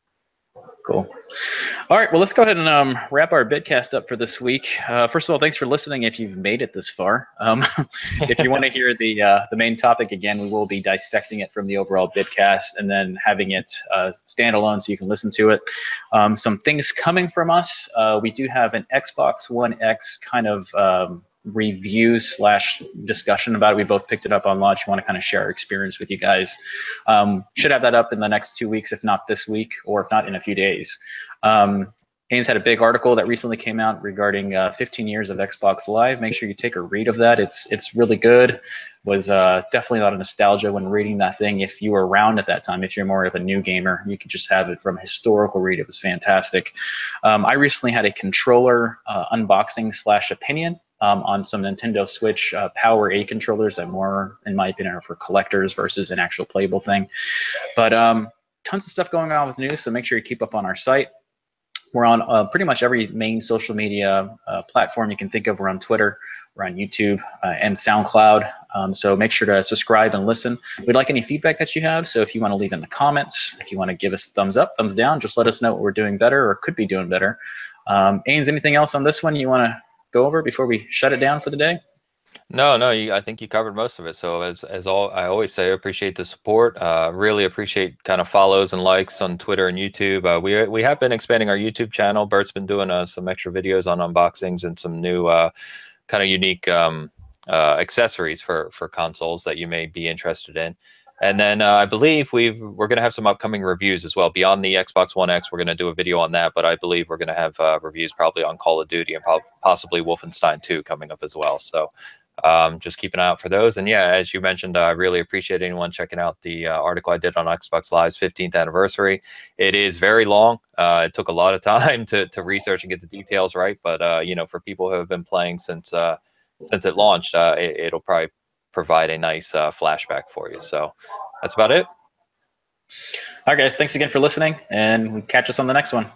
S1: Cool. All right. Well, let's go ahead and um, wrap our bitcast up for this week. Uh, first of all, thanks for listening. If you've made it this far, um, if you want to hear the uh, the main topic again, we will be dissecting it from the overall bitcast and then having it uh, standalone so you can listen to it. Um, some things coming from us. Uh, we do have an Xbox One X kind of um, review slash discussion about it. We both picked it up on launch. Want to kind of share our experience with you guys. Um, should have that up in the next two weeks, if not this week, or if not in a few days. Um, Haynes had a big article that recently came out regarding uh, 15 years of Xbox Live. Make sure you take a read of that. It's it's really good. Was uh, definitely a lot of nostalgia when reading that thing. If you were around at that time, if you're more of a new gamer, you could just have it from a historical read. It was fantastic. Um, I recently had a controller uh, unboxing slash opinion um, on some Nintendo Switch uh, PowerA controllers that more, in my opinion, are for collectors versus an actual playable thing. But um, tons of stuff going on with news, so make sure you keep up on our site. We're on uh, pretty much every main social media uh, platform you can think of. We're on Twitter, we're on YouTube, uh, and SoundCloud. Um, so make sure to subscribe and listen. We'd like any feedback that you have. So if you want to leave in the comments, if you want to give us thumbs up, thumbs down, just let us know what we're doing better or could be doing better. Um, Ains, anything else on this one you want to go over before we shut it down for the day?
S2: No, no, you, I think you covered most of it. So as as all I always say, I appreciate the support. Uh, really appreciate kind of follows and likes on Twitter and YouTube. Uh, we we have been expanding our YouTube channel. Bert's been doing uh, some extra videos on unboxings and some new uh, kind of unique um, uh, accessories for for consoles that you may be interested in. And then uh, I believe we've we're going to have some upcoming reviews as well beyond the Xbox One X. We're going to do a video on that, but I believe we're going to have uh, reviews probably on Call of Duty and prob- possibly Wolfenstein 2 coming up as well. So um, just keep an eye out for those. And yeah, as you mentioned, I really appreciate anyone checking out the uh, article I did on Xbox Live's 15th anniversary. It is very long. Uh, it took a lot of time to, to research and get the details right. But uh, you know, for people who have been playing since uh, since it launched, uh, it, it'll probably provide a nice uh, flashback for you. So that's about it.
S1: All right, guys. Thanks again for listening, and catch us on the next one.